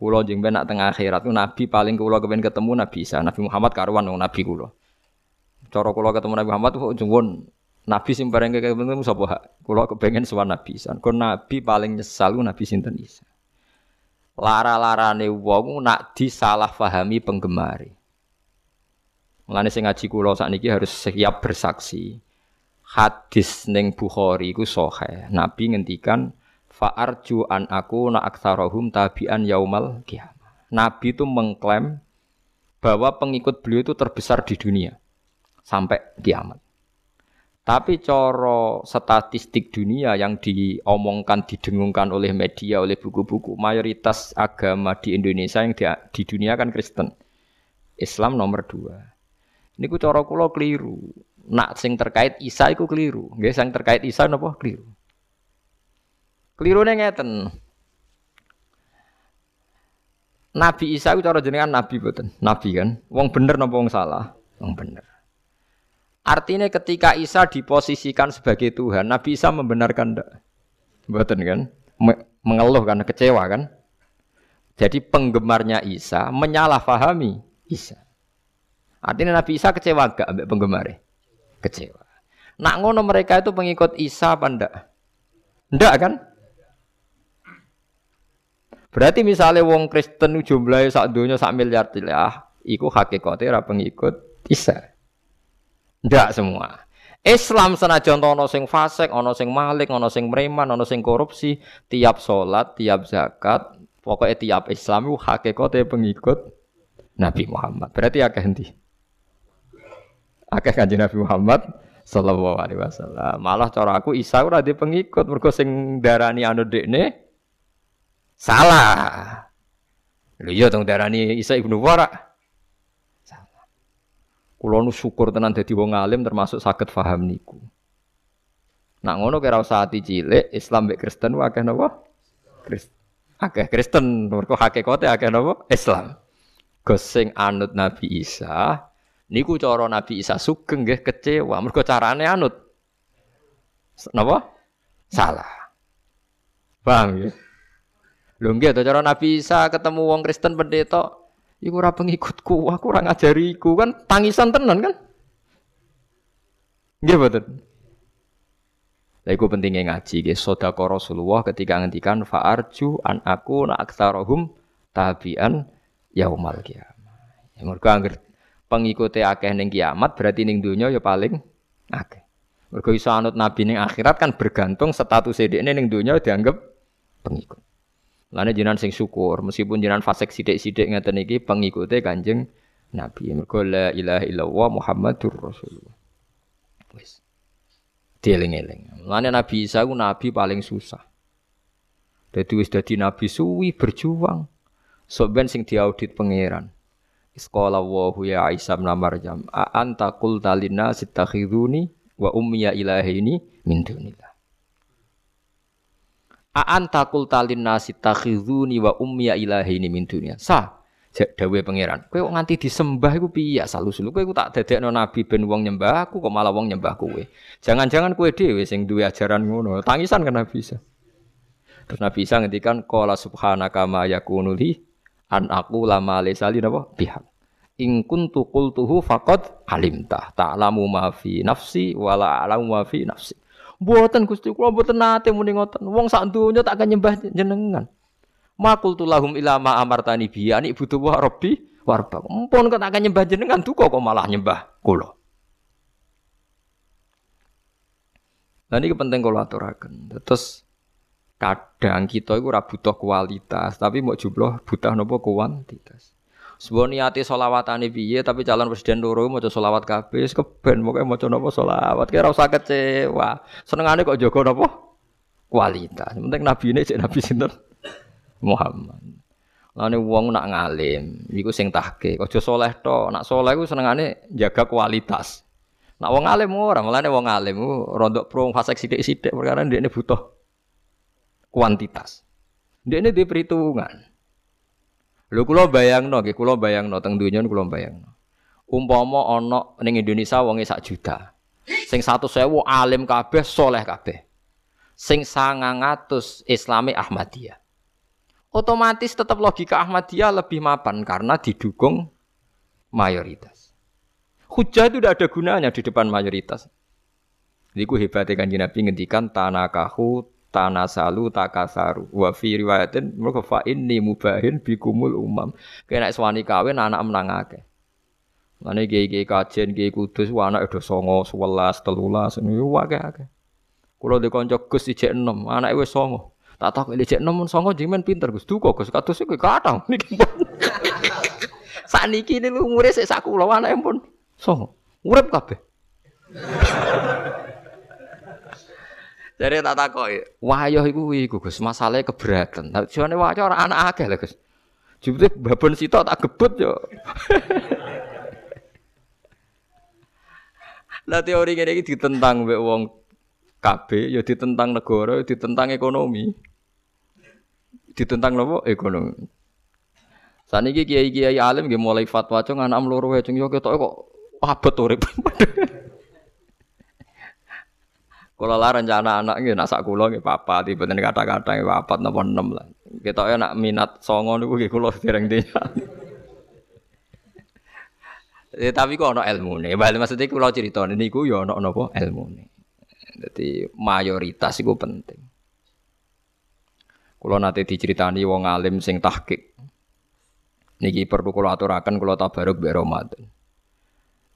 kula jeng ben nak tengah akhirat nabi paling kula kepen ketemu Nabi Isa. Nabi Muhammad karuan wong nabi kula. Cara kula ketemu Nabi Muhammad kok jengwon Nabi sing bareng ketemu sapa Kula kepengen sowan Nabi. Kok nabi paling nyesal Nabi sinten Isa lara-larane wong nak disalahpahami penggemari. Mulane sing ngaji kula sakniki harus siap bersaksi. Hadis ning Bukhari iku sahih. Nabi ngendikan fa'arju an aku na aktsarahum tabi'an yaumal kiamat. Nabi itu mengklaim bahwa pengikut beliau itu terbesar di dunia sampai kiamat. Tapi coro statistik dunia yang diomongkan, didengungkan oleh media, oleh buku-buku, mayoritas agama di Indonesia yang di, di dunia kan Kristen. Islam nomor dua. Ini ku coro kulo keliru. Nak sing terkait Isa iku keliru. Nggih sing terkait Isa napa keliru. Kelirune ngeten. Nabi Isa itu cara jenengan nabi boten? Nabi kan. Wong bener napa wong salah? Wong bener. Artinya ketika Isa diposisikan sebagai Tuhan, Nabi Isa membenarkan enggak? Betul kan? Mengeluh karena kecewa kan? Jadi penggemarnya Isa menyalahfahami Isa. Artinya Nabi Isa kecewa enggak ambek penggemarnya? Kecewa. Nak ngono mereka itu pengikut Isa apa? Enggak kan? Berarti misalnya wong Kristen jumlahnya sak dunia sak miliar tilah, iku hakikatnya pengikut Isa. Ndak semua. Islam senajan ana sing fasik, ana sing malik, ana sing preman, ana sing korupsi, tiap salat, tiap zakat, pokoknya tiap Islam itu hakikatnya pengikut Nabi Muhammad. Berarti akeh endi? Akeh kanjeng Nabi Muhammad sallallahu alaihi wasallam. Malah cara aku Isa ora di pengikut mergo sing darani anu dekne salah. Lho iya dong darani Isa ibnu Wara. Kulo nu syukur tenan dadi wong alim termasuk saged paham niku. Nak ngono kira usah ati cilik Islam mek Kristen akeh napa? Kristen. Akeh Kristen mergo hakikate akeh napa? Islam. Gosing anut Nabi Isa niku cara Nabi Isa sugeng nggih kecewa mergo carane anut. Napa? Salah. Paham ya? Lho nggih cara Nabi Isa ketemu wong Kristen pendeta Iku ora pengikutku, aku ora ngajariku kan tangisan tenan kan? Nggih mboten. Lah iku pentingnya ngaji nggih sedekah Rasulullah ketika ngendikan fa'arju an aku na aktsarahum tabian yaumal kiamah. Ya mergo anggere pengikute akeh ning kiamat berarti ning donya ya paling akeh. Mergo iso anut nabi ning akhirat kan bergantung status dhekne ning donya dianggap pengikut. Lane jinan sing syukur, meskipun jinan fasik sidik-sidik ngeten iki pengikute Kanjeng Nabi. Mergo la ilaha illallah Muhammadur Rasulullah. Wis. Dieling-eling. Lane Nabi Isa ku nabi paling susah. Dadi wis dadi nabi suwi berjuang. Sok ben sing diaudit pangeran. Isqala wa ya Isa bin Maryam, a anta qulta linnas wa ummiya ilahini min dunillah. Aan takul talin nasi takhizuni wa ummiya ilahi ini min dunia. Sah. Dawe pangeran. Kowe kok nganti disembah iku piye salu sulu kowe tak dadekno nabi ben wong nyembah aku kok malah wong nyembah kowe. Jangan-jangan kowe dhewe sing duwe ajaran ngono. Tangisan kan Nabi Isa. Terus Nabi Isa ngendikan qala subhanaka ma yakunu li an aku lama lesali napa pihak. In kuntu qultuhu faqad alimta ta'lamu ma fi nafsi wala a'lamu ma fi nafsi. Mboten Gusti kula mboten nate muni ngoten. Wong sak donya tak akan nyembah jenengan. Makul tulahum ila ma amartani bi ani butuh wa rabbi warba. Mumpun kok tak nyembah jenengan duka kok malah nyembah kula. Nah ini penting kalau aturakan. Terus kadang kita itu butuh kualitas, tapi mau jumlah butuh nopo kuantitas. Sebuah niati solawatane piye tapi calon presiden loro mau solawat kabeh keben mau maca napa solawat kira usah kecewa. Senengane kok jaga napa kualitas. Penting nabi ini cek nabi sinten Muhammad. Lane wong nak ngalim iku sing tahke. Aja soleh to, nak soleh iku senengane jaga kualitas. Nak wong alim ora, mulane wong alim rondok pro fasek sithik-sithik perkara ndekne butuh kuantitas. Ndekne di perhitungan. Lho kula bayangno nggih, kula bayangno teng donya kula bayangno. Umpama ana ning Indonesia wonge sak juta. Sing 100.000 alim kabeh, soleh kabeh. Sing 900 Islami Ahmadiyah. Otomatis tetap logika Ahmadiyah lebih mapan karena didukung mayoritas. Hujah itu tidak ada gunanya di depan mayoritas. Jadi ku hebatnya kan Nabi ngendikan tanakahu tanasalu takasaru. Wa fi riwayatin mergo fa inni mubahin bikumul umam. Kena swani kawin anak menang akeh. Mane gege kajen gege kudus anak udah songo 11 13 niku akeh akeh. Kulo di kanca Gus ijek 6 anake wis songo. Tak tak ijek 6 songo jimen pinter Gus. Duka Gus. Kados iku kathah niki Sakniki niku umure sik sak kula anake pun songo. Urip kabeh Jadi tak takoi, wayoh iku iku Gus, masalahnya keberatan. Tapi jane wayoh ora anak akeh lho Gus. Jebule babon sito tak gebut yo. Lah teori ngene iki ditentang mbek wong KB, ya ditentang negara, ya ditentang ekonomi. Ditentang nopo? Ekonomi. Saniki kiai-kiai alim nggih mulai fatwa cung anak loro wae cung yo ketok kok abot urip. Kalau lah rencana anak nggih nak sak kula nggih papa tiba kata-kata nggih papat napa enam lah. Kita nak minat songo niku nggih kula dereng dinya. Ya, tapi kok ana ilmune. Bali maksudnya kula cerita niku ya ana napa ilmune. Jadi mayoritas itu penting. Kula nate diceritani wong alim sing tahqiq. Niki perlu kula aturaken kula tabaruk mbek.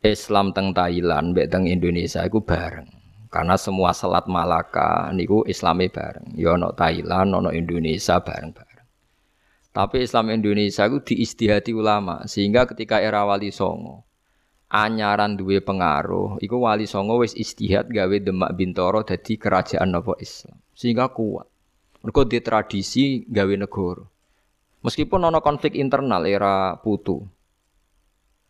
Islam teng Thailand mbek teng Indonesia iku bareng. Karena semua selat Malaka niku Islami bareng. Ya ono Thailand, ono Indonesia bareng-bareng. Tapi Islam Indonesia itu diistihati ulama sehingga ketika era Wali Songo anyaran duwe pengaruh iku Wali Songo wis istihad gawe Demak Bintoro dadi kerajaan nopo Islam sehingga kuat. Mereka di tradisi gawe negara. Meskipun ono konflik internal era Putu.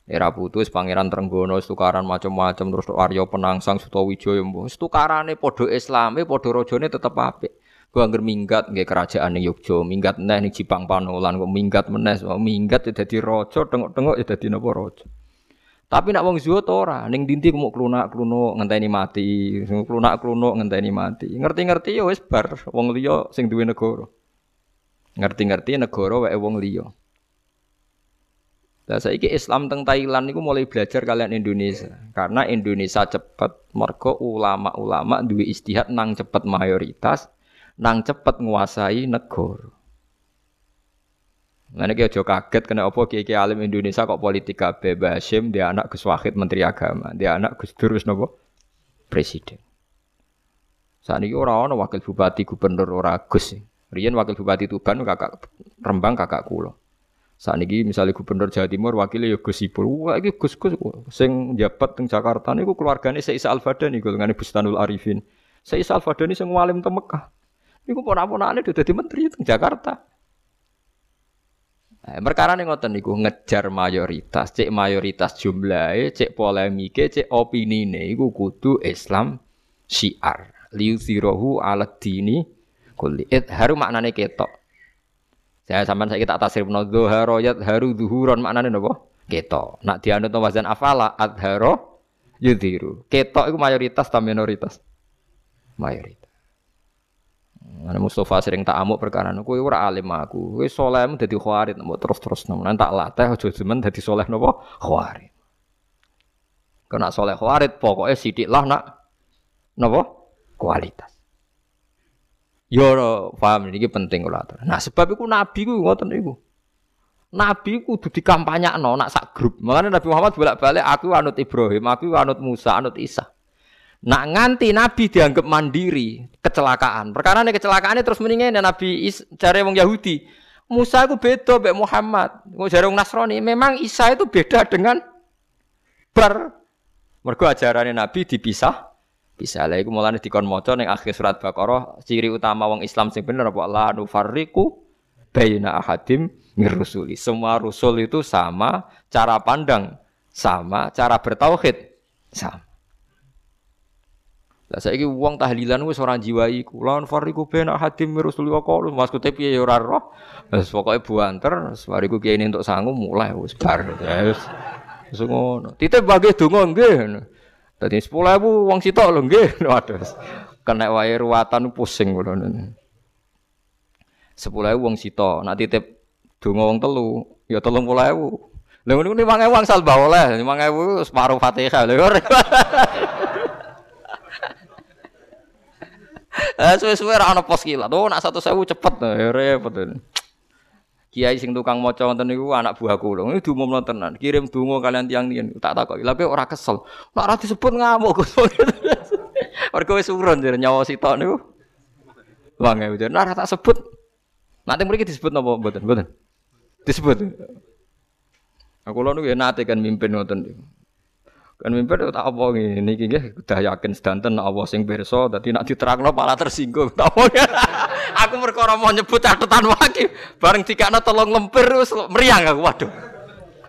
Era Putu pangeran Trenggono tukaran macam-macam terus Aryo Penangsang Sutawijaya mbah. Tukarane padha Islame, padha rajane tetep apik. Ku angger minggat nggih kerajaan ning Yogya, minggat neh ning Jipang Panolan kok minggat meneh, minggat ya dadi raja, tengok-tengok ya dadi napa raja. Tapi nak wong zuhud ora, ning dinti mau klunak-klunuk ngenteni mati, klunak-klunuk ngenteni mati. Ngerti-ngerti ya wis bar wong liya sing duwe negara. Ngerti-ngerti negara wae wong liya. Lah saiki Islam teng Thailand niku mulai belajar kalian Indonesia. Karena Indonesia cepet mergo ulama-ulama duwe istihad nang cepet mayoritas, nang cepet nguasai negara. Nah ini aja kaget kena apa kiai alim Indonesia kok politik kabeh Basim dia anak Gus Wahid Menteri Agama, dia anak Gus Dur nopo presiden. Saat ini orang orang wakil bupati gubernur ora Gus. Rian wakil bupati Tuban kakak Rembang kakak kulo. Saat ini misalnya gubernur Jawa Timur wakilnya ya Gus Ipul. Wah ini Gus Gus sing jabat teng Jakarta niku keluargane Isa Al-Fadani niku dengan Bustanul Arifin. Isa Al-Fadani sing walim teng Mekah. Niku ponak-ponakane udah dadi menteri teng Jakarta. Eh, perkara nih ngoten niku ngejar mayoritas, cek mayoritas jumlahnya, cek polemike, cek opini nih, iku kudu Islam syiar. Liuzirohu alat dini kulli. haru maknane ketok. Saya sampean saya tak tasrif no dhuhara haru duhuron maknane napa? Ketok. Nak dianut wazan afala adharo yudhiru. Ketok iku mayoritas ta minoritas? Mayoritas. Ana Mustafa sering tak amuk perkara kowe ora alim aku. Kowe salehmu dadi khawarit mbok terus-terus nang tak latih aja jemen dadi saleh napa khawarit. Kena saleh khawarit pokoke sithik lah nak napa kualitas. Yo paham iki penting kula Nah sebab iku nabi ku ngoten iku. Nabi ku kudu dikampanyakno nak sak grup. Makanya Nabi Muhammad bolak-balik aku anut Ibrahim, aku anut Musa, anut Isa. Nak nganti Nabi dianggap mandiri, kecelakaan. Perkara ini kecelakaan terus mendingin Nabi Is, cari wong Yahudi. Musa itu beda mbek Muhammad. Kok jare wong Nasrani, memang Isa itu beda dengan bar. Mergo ajarannya Nabi dipisah. Bisa lah iku mulane dikon maca ning akhir surat Baqarah, ciri utama wong Islam sing bener apa la nufarriqu baina ahadim mirusuli. Semua rusul itu sama, cara pandang sama, cara bertauhid sama. Lah saiki wong tahlilan wis ora jiwai iku. Lan fariku ben hadim Rasulullah qalu maksude piye ya ora roh. Wis pokoke buanter, fariku kiai entuk sangu mulai wis bar. Wis ngono. Titip bagi donga nggih. Dadi 10.000 wong sitok lho nggih. Waduh. Kena wae ruwatan pusing ngono. 10.000 wong sitok, nak titip donga wong telu ya 30.000. Lha ngono 5.000 wong salbah oleh, 5.000 separuh Fatihah lho. Eh suwe-suwe ora ana pos kilat. Oh nak 1000 cepet ya repot. Kiai sing tukang maca wonten niku anak buah kula. Ini diumumno tenan. Kirim donga kalian tiang nian. Tak takoki. Lha ora kesel. Nek ora disebut ngamuk Gus. Mergo wis urun jare nyawa sitok niku. Ujar. Nek ora tak sebut. Nanti mriki disebut napa mboten? Mboten. Disebut. Aku lho niku ya nate kan mimpin ngoten niku. Kan mimpi tak apa ngene iki nggih udah yakin sedanten Allah sing pirsa dadi nak diterangno malah tersinggung. aku perkara mau nyebut catatan wae bareng dikakno tolong lempir wis meriang aku waduh.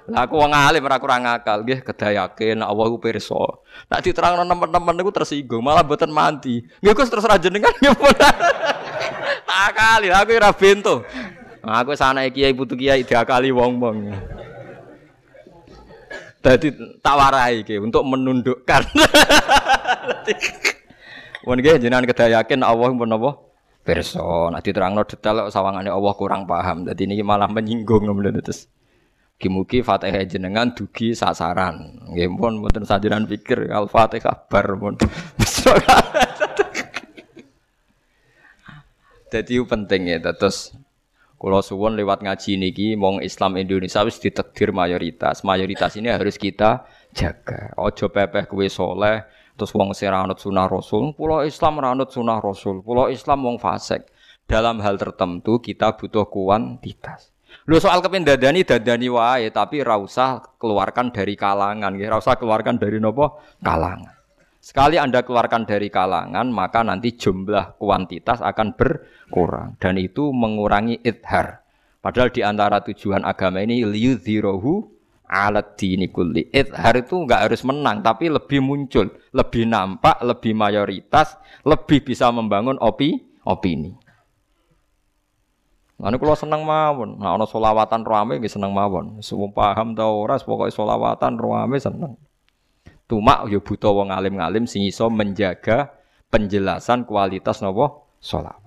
Lah aku wong alim ora kurang akal nggih kedah yakin Allah ku pirsa. Nak diterangno teman-teman niku tersinggung malah mboten mandi. Nggih Gus terus ra jenengan nyebut. Tak kali aku ora bento. Aku sana kiai putu kiai diakali wong-wong. Jadi tak warai ke untuk menundukkan. Wan nggih jenengan kedah yakin Allah pun apa? Pirsa. Nek diterangno detail sawangane Allah kurang paham. Dadi ini malah menyinggung ngono terus. Kimuki Fatihah jenengan dugi sasaran. Nggih pun mboten sajenan pikir Al-Fatihah bar pun. Jadi penting ya terus kalau suwon lewat ngaji niki mong Islam Indonesia wis ditakdir mayoritas. Mayoritas ini harus kita jaga. Ojo pepeh kue soleh terus wong sing ranut sunah Rasul. Pulau Islam ranut sunah Rasul. Pulau Islam wong fasik. Dalam hal tertentu kita butuh kuantitas. Lu soal kepen dadani dadani wae tapi ra usah keluarkan dari kalangan, nggih. Ra usah keluarkan dari nopo? Kalangan. Sekali Anda keluarkan dari kalangan, maka nanti jumlah kuantitas akan berkurang dan itu mengurangi idhar. Padahal di antara tujuan agama ini liyudhirohu alat dini kulli. Idhar itu enggak harus menang, tapi lebih muncul, lebih nampak, lebih mayoritas, lebih bisa membangun opi, opini. Nah, ini kalau seneng mawon, nah ono solawatan rame nggih seneng mawon. Semua paham tau ora, pokoknya solawatan rame seneng. Cuma ya butuh wong alim-alim sing iso menjaga penjelasan kualitas nopo salat.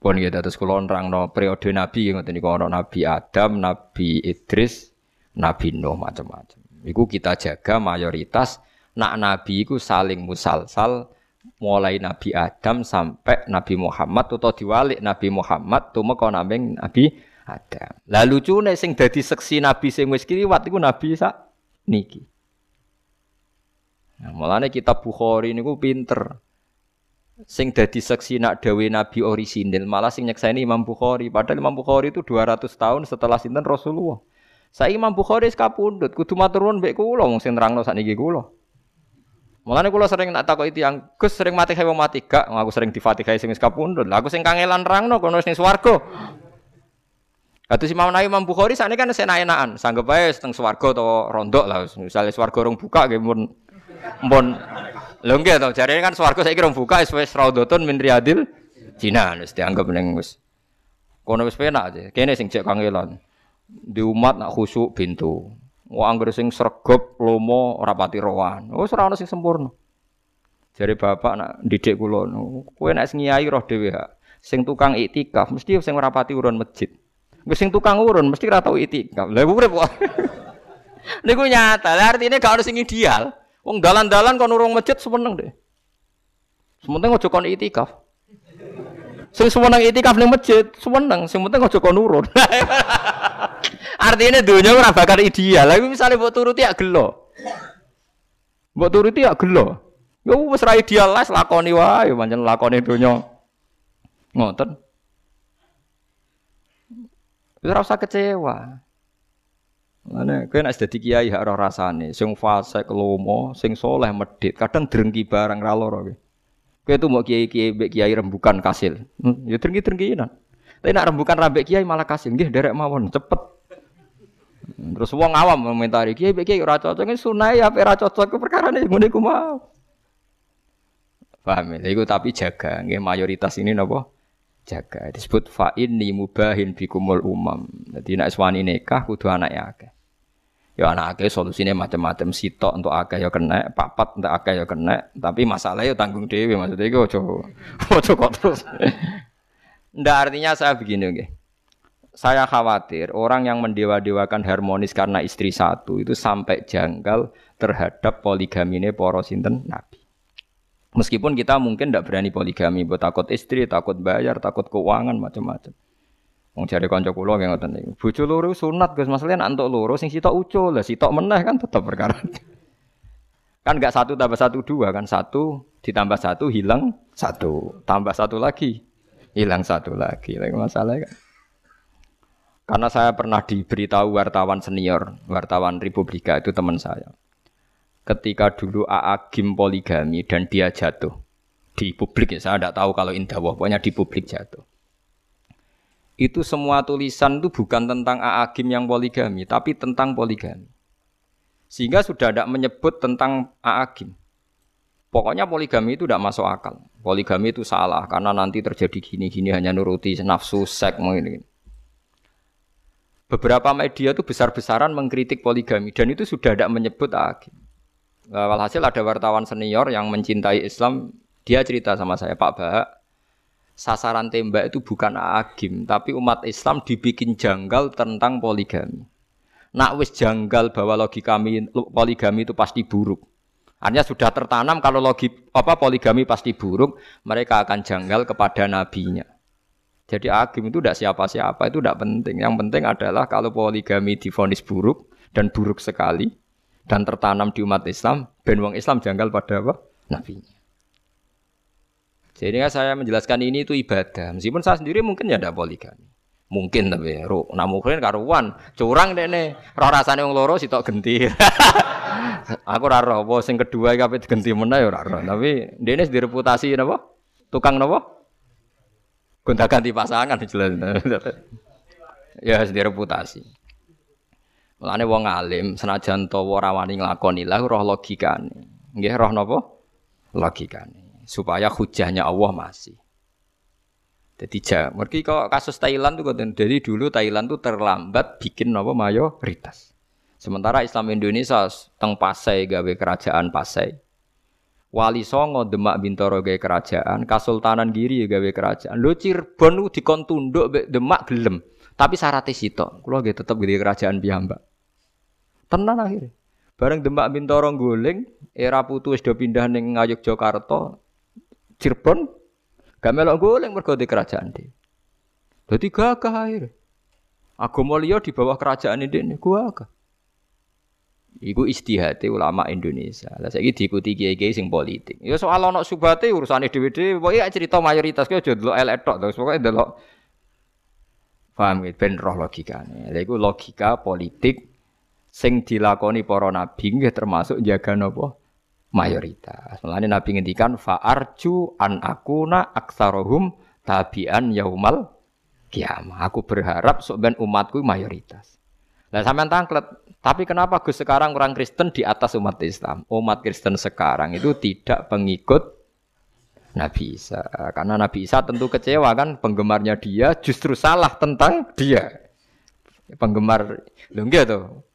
Pun ya dados kula nerangno periode nabi ngoten niku ana nabi Adam, nabi Idris, nabi Nuh macam-macam. Iku kita jaga mayoritas nak nabi iku saling musalsal mulai Nabi Adam sampai Nabi Muhammad atau diwalik Nabi Muhammad tumeka naming Nabi Adam. Lalu lucu sing dadi seksi Nabi sing wis kliwat iku Nabi sak niki. Nah, mulane kitab Bukhari niku pinter. Sing dadi saksi nak dawe Nabi orisinil, malah sing nyekseni Imam Bukhari. Padahal Imam Bukhari itu 200 tahun setelah sinten Rasulullah. Saya Imam Bukhari sekapundut, kudu matur nuwun mbek kula wong sing nerangno sakniki kula. Mulane kula sering nak takok itu yang Gus sering mati wong mati gak, aku sering difatihai sing sekapundut. Lah aku sing kangelan nerangno kono sing swarga. Kata si Imam Imam Bukhari sakniki kan enak-enakan, sanggep ae seteng swarga atau rondok lah. Misalnya swarga rong buka nggih Mbon lho nggih to, jarene kan swarga saiki rong buka wis wis raudhatun min riyadil Cina wis dianggap ning wis kono wis penak aja. Kene sing cek kangelan. Di umat nak khusuk pintu. Wong anggere sing sregep lomo ora pati rowan. Wis ora ono sing sempurna. Jare bapak nak didik kula, kowe nek ngiyai roh dhewe. Sing tukang iktikaf mesti sing ora pati urun masjid. Wis sing tukang urun mesti ora tau iktikaf. Lah urip kok. Niku nyata. Lah artine gak ono sing ideal. Wong dalan-dalan kon urung masjid semeneng deh. Sementing aja kon itikaf. Sing semeneng itikaf ning masjid, semeneng, sing penting aja kon urun. Artinya dunia ora bakal ideal. Lah misalnya mbok turuti ya gelo. Mbok turuti ya gelo. Ya wis ra ideal lah lakoni wae pancen lakoni dunia. Ngoten. Ora usah kecewa. Mana kowe nek dadi kiai hak ora rasane, sing fasik lomo, sing soleh medit, kadang drengki barang ra lara kowe. Kowe mau kiai-kiai mbek kiai rembukan kasil. Hmm, ya drengki-drengkinan. Tapi nak rembukan rambek kiai malah kasil, nggih derek mawon, cepet. Hmm, terus wong awam komentari kiai mbek kiai ora cocok, sunah ya ora cocok perkara ne ngene ku mau. Paham ya? Iku tapi jaga, nggih mayoritas ini napa? Jaga. Disebut fa inni mubahin bikumul umam. Jadi nek suwani nikah kudu anake akeh. Ya anak akeh solusine macam-macam sitok untuk akeh ya kena, papat untuk akeh ya kena, tapi masalahnya ya tanggung dewi maksudnya itu ojo ojo kok terus. Ndak artinya saya begini oke. Saya khawatir orang yang mendewa-dewakan harmonis karena istri satu itu sampai janggal terhadap poligami ini poros sinten Nabi. Meskipun kita mungkin tidak berani poligami, buat takut istri, takut bayar, takut keuangan macam-macam. Wong cari kanca kula nggih ngoten niku. Bojo loro sunat Gus, masalahnya entuk loro sing sitok ucul, lah sitok meneh kan tetap perkara. kan enggak satu tambah satu dua kan. Satu ditambah satu hilang satu. Tambah satu lagi hilang satu lagi. Lagi masalah kan. Karena saya pernah diberitahu wartawan senior wartawan Republika itu teman saya ketika dulu AA Gim poligami dan dia jatuh di publik ya saya tidak tahu kalau indah pokoknya di publik jatuh. Itu semua tulisan itu bukan tentang AA Gim yang poligami tapi tentang poligami. Sehingga sudah tidak menyebut tentang AA Gim. Pokoknya poligami itu tidak masuk akal. Poligami itu salah karena nanti terjadi gini-gini hanya nuruti nafsu seks ini beberapa media itu besar-besaran mengkritik poligami dan itu sudah tidak menyebut AA Nah, walhasil ada wartawan senior yang mencintai Islam, dia cerita sama saya, Pak Bahak, sasaran tembak itu bukan agim, tapi umat Islam dibikin janggal tentang poligami. Nak wis janggal bahwa logika kami poligami itu pasti buruk. Artinya sudah tertanam kalau logi apa poligami pasti buruk, mereka akan janggal kepada nabinya. Jadi agim itu tidak siapa-siapa, itu tidak penting. Yang penting adalah kalau poligami difonis buruk dan buruk sekali dan tertanam di umat Islam, ben wong Islam janggal pada apa? Nabinya. Jadi saya menjelaskan ini itu ibadah. Meskipun saya sendiri mungkin ya tidak poligami. Mungkin tapi ro namuhin karuan curang deh nih roh rasanya wong loro sitok genti. aku ora roh apa sing kedua iki ape digenti meneh ya ora roh. Tapi dene direputasi napa? Tukang napa? Gonta-ganti pasangan jelas. ya sendiri reputasi. Mulane wong alim senajan tawa ora wani nglakoni lah roh logikane. Nggih roh napa? Logikane. Supaya hujahnya Allah masih. Jadi jam. Mereka kok kasus Thailand tuh kan dari dulu Thailand tuh terlambat bikin apa mayoritas. Sementara Islam Indonesia teng Pasai gawe kerajaan Pasai. Wali Songo Demak Bintoro gawe kerajaan, Kasultanan Giri gawe kerajaan. Lo Cirebon tuh dikon tunduk Demak gelem. Tapi syaratnya sitok. Kulo gitu tetap gede kerajaan piyambak. Tenan akhirnya. Bareng Demak Bintoro guling, era putu wis do pindah ning Ngayogyakarta. Cirebon Gak melok goleng mergo di kerajaan di. Dadi gagah akhir. Agama liya di bawah kerajaan ini gua gagah. Iku istihati ulama Indonesia. Lah saiki diikuti kiai-kiai sing politik. Ya soal ana subate urusane dhewe-dhewe, pokoke cerita mayoritas ki aja delok elek tok, terus pokoke delok paham gitu, ben roh logikane. Lha iku logika politik sing dilakoni para nabi nggih termasuk jaga napa? mayoritas. Mulane Nabi ngendikan fa'arju an akuna aksarohum tabian yaumal kiamah. Aku berharap sok ben umatku mayoritas. Lah sampean tangklet, tapi kenapa Gus sekarang orang Kristen di atas umat Islam? Umat Kristen sekarang itu tidak pengikut Nabi Isa. Karena Nabi Isa tentu kecewa kan penggemarnya dia justru salah tentang dia. Penggemar lho tuh.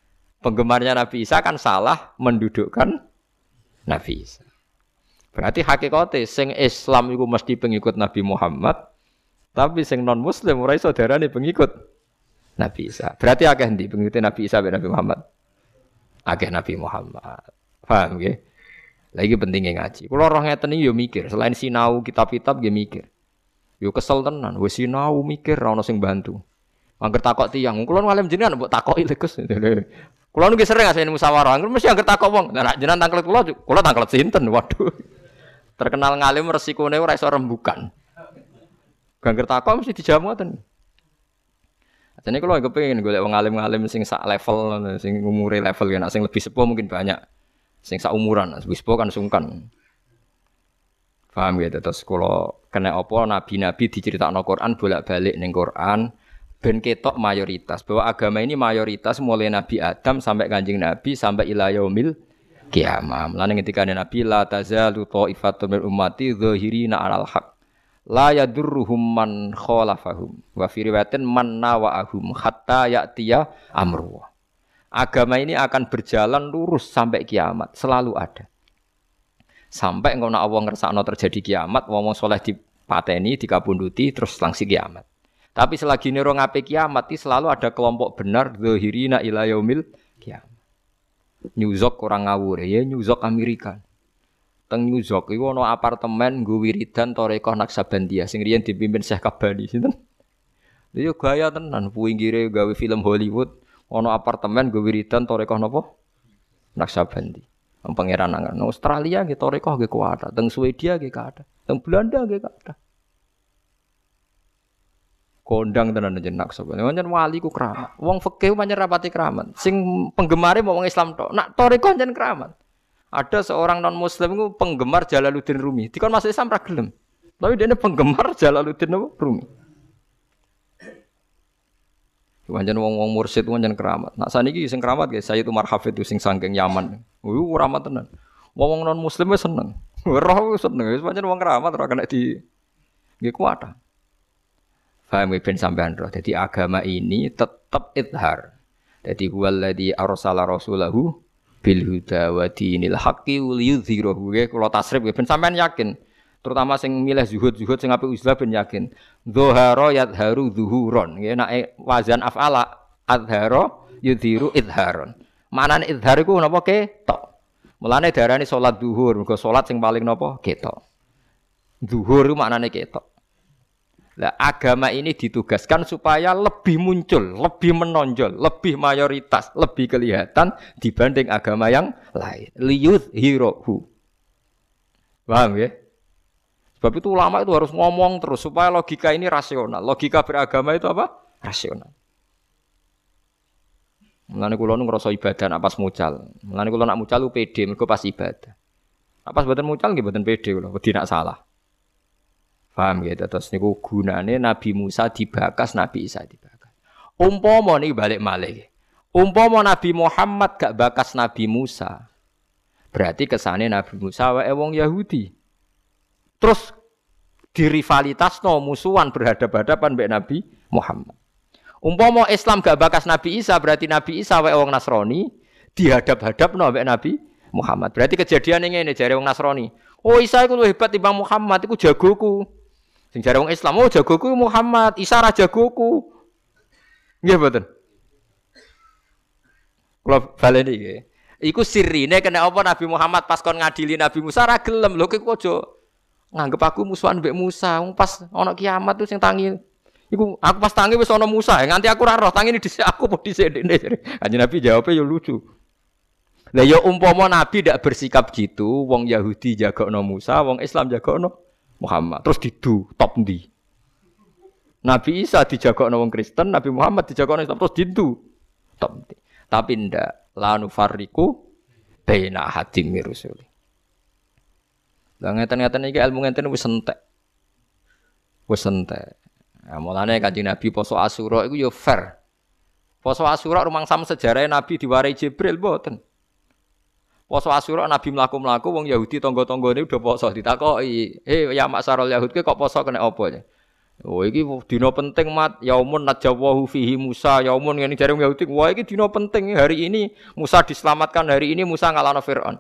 Penggemarnya Nabi Isa kan salah mendudukkan Nabi Isa. Berarti hakikate sing Islam itu mesti pengikut Nabi Muhammad, tapi sing non Muslim ora iso darane pengikut Nabi Isa. Berarti akeh ndi pengikut Nabi Isa be Nabi Muhammad? Akeh Nabi Muhammad. Paham nggih? Lagi pentingnya ngaji. Kalau orang ngeten yo mikir, selain sinau kitab-kitab dia mikir. Yo kesel tenan, wis sinau mikir ora ono sing bantu. Angger takok tiyang, kula ngalim jenengan mbok takoki lho Gus. Kulo nunggu sering ngasih musyawarah, mesti angker takok wong. Nah, jenengan tangklet kulo, kulo tangklet sinten. Waduh. Terkenal ngalim resikone ora iso rembukan. Gangger takok mesti dijamu ngoten. Jadi kalau kepengin golek wong alim-alim sing sak level, sing umure level ya, sing lebih sepuh mungkin banyak. Sing sak umuran, lebih sepuh kan sungkan. Paham ya, terus kalau kena apa nabi-nabi diceritakno Quran bolak-balik ning Quran, ben ketok mayoritas bahwa agama ini mayoritas mulai Nabi Adam sampai Kanjeng Nabi sampai ila yaumil kiamah. Mulane ketika Nabi la tazalu ta'ifatun min ummati dzahirina 'alal haq. La yadurruhum man khalafahum. Wa fi riwayatin man nawa'ahum hatta ya'tiya amru. Agama ini akan berjalan lurus sampai kiamat, selalu ada. Sampai ngono Allah ngersakno terjadi kiamat, wong soleh dipateni, dikabunduti, terus langsung kiamat. Tapi selagi nero ngape kiamat itu selalu ada kelompok benar zahirina ila yaumil kiamat. Nyuzok orang ngawur ya nyuzok Amerika. Teng nyuzok iku ana apartemen nggo wiridan Toreko Naksabandia sing riyen dipimpin Syekh Kabani sinten. Lha gaya tenan puinggire gawe film Hollywood ana apartemen nggo wiridan Toreko napa? Naksabandi. Pangeran nangan. Australia gitu Toreko nggih kuat, teng Swedia nggih ada, teng Belanda nggih ada kondang tenan jenak sapa. Pancen wali ku keramat. Wong fikih pancen rapati keramat. Sing penggemare mau wong Islam tok. Nak toriko pancen keramat. Ada seorang non muslim itu penggemar Jalaluddin Rumi. Dikon masuk Islam ra gelem. Tapi dia penggemar Jalaluddin Rumi. Pancen wong-wong mursyid pancen keramat. Nak saniki sing keramat guys, saya itu marhafid itu sing sangking Yaman. Wuh keramat tenan. Wong-wong non muslim seneng. Roh seneng. Pancen wong keramat ora kena di nggih kuat. Faham ben sampean roh. Jadi agama ini tetap idhar. Jadi huwallazi arsala rasulahu bil huda wa dinil haqqi wal yudhhirahu. Kalau tasrif ben sampean yakin. Terutama sing milih zuhud-zuhud sing apik uzlah ben yakin. Dzahara yadharu zuhuron. Nggih nek wazan afala adhara yudhiru idharon. Manane idhar iku napa ketok. Mulane darani salat duhur, mergo salat sing paling napa? Ketok. Duhur itu maknane ketok. Lah agama ini ditugaskan supaya lebih muncul, lebih menonjol, lebih mayoritas, lebih kelihatan dibanding agama yang lain. Liyuth hirohu. Paham ya? Sebab itu ulama itu harus ngomong terus supaya logika ini rasional. Logika beragama itu apa? Rasional. Mulane kula nu ngrasa ibadah nak pas mucal. Mulane kula nak mucal lu pede mergo pas ibadah. Nak pas mucal nggih mboten pede kula, wedi salah. Paham gitu. Terus niku gunane Nabi Musa dibakas, Nabi Isa dibakas. Umpama niki balik malih. Umpama Nabi Muhammad gak bakas Nabi Musa. Berarti kesane Nabi Musa wae wong Yahudi. Terus dirivalitas no musuhan berhadapan-hadapan mbek Nabi Muhammad. Umpama Islam gak bakas Nabi Isa berarti Nabi Isa wae wong Nasrani dihadap-hadap no mbek Nabi Muhammad. Berarti kejadian ini jare wong Nasrani. Oh Isa iku luwih hebat timbang Muhammad iku jagoku. Sing jare wong Islam, oh jagoku Muhammad, Isa ra jagoku. Nggih mboten. Kula baleni nggih. Iku sirine kena apa Nabi Muhammad pas kon ngadili Nabi Musa ra gelem. Lho kok aja nganggep aku musuhan mbek Musa. Pas ana kiamat tuh sing tangi Iku aku pas tangi wis ana Musa, nganti aku ora roh tangi dhisik aku mau dhisik dene. Kanjeng Nabi jawabnya ya lucu. Lah ya umpama Nabi tidak bersikap gitu, wong Yahudi jagokno Musa, wong Islam jagokno Muhammad. Terus didu top ndi? Nabi Isa dijagokno wong Kristen, Nabi Muhammad dijagokno Islam terus didu top ndi. Tapi ndak lanu fariku baina hadim rusul. Lah ngeten-ngeten iki ilmu ngeten wis entek. Wis entek. Nah, mulane kanjeng Nabi poso Asyura iku yo fair. Poso Asyura rumangsam sejarah Nabi diwarai Jibril mboten. Poso Asyura Nabi mlaku-mlaku wong Yahudi tangga-tanggane udah poso ditakoki, "Eh ya maksarul Yahud kok poso kena apa ya?" Oh iki dina penting mat yaumun najawahu fihi Musa yaumun ngene jare Yahudi wah iki dina penting hari ini Musa diselamatkan hari ini Musa ngalahno Firaun.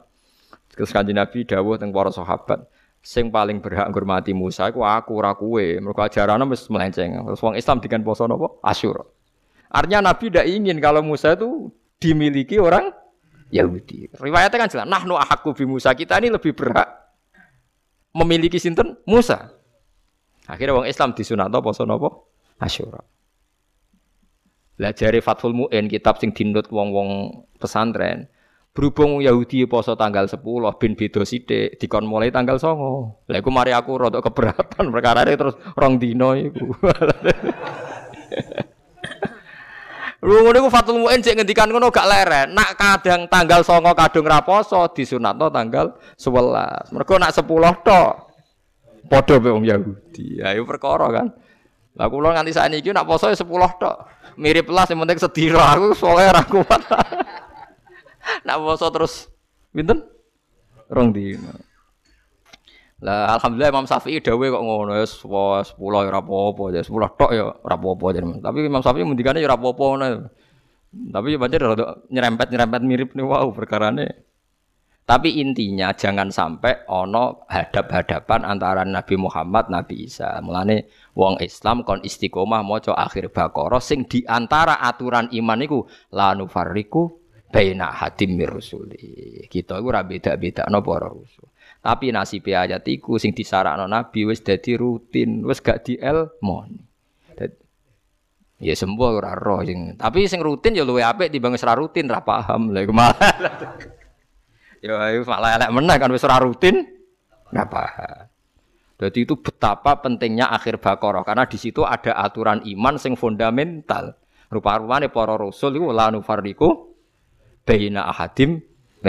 Terus kanjeng Nabi dawuh teng para sahabat, sing paling berhak ngurmati Musa iku aku ora kowe. Mergo ajarane wis melenceng. Terus wong Islam dengan poso napa? Asyura. Artinya Nabi tidak ingin kalau Musa itu dimiliki orang Yahudi. Riwayatnya kan jelas, nahnu ahakku bi Musa. Kita ini lebih berhak memiliki sinten Musa. Akhirnya orang Islam disunat apa poso napa? Asyura. Jare Fathul Muin kitab sing dinut wong-wong pesantren. Berhubung Yahudi poso tanggal 10 bin beda sithik dikon mulai tanggal 9. Lah iku mari aku rada keberatan perkara terus rong dino iku. Lu ngono iku Fatul Muin cek ngendikan ngono gak leren. Nak kadang tanggal 9 kadung ra poso disunatno tanggal 11. Mergo nak 10 tok. Padha be wong Yahudi. Ayo perkara kan. Lah kula nganti sakniki nak poso ya 10 tok. Mirip lah sing penting sedira aku soalnya ra kuat. nak poso terus pinten? Rong dino. Lah alhamdulillah Imam Syafi'i dawuh kok ngono ya 10 ya ora apa-apa ya 10 tok ya ora apa-apa Tapi Imam Syafi'i ngendikane ya ora apa-apa ngono. Tapi ya pancen nyerempet-nyerempet mirip nih wow perkarane. Tapi intinya jangan sampai ono hadap-hadapan antara Nabi Muhammad Nabi Isa. Mulane wong Islam kon istiqomah maca akhir Baqarah sing di antara aturan iman iku la nufarriqu baina hadim mir rusuli. Kita iku ora beda-bedakno para rusul. Tapi nasib ayat iku sing disarakno Nabi wis dadi rutin, wis gak dielmoni. Ya sembuh ora roh sing. Tapi sing rutin ya luwe apik timbang ora rutin ra paham. Lha iku malah. ya ayo malah elek meneh kan wis ora rutin ora paham. Jadi itu betapa pentingnya akhir Baqarah karena di situ ada aturan iman sing fundamental. Rupa-rupane para rasul iku la nufarriqu baina ahadim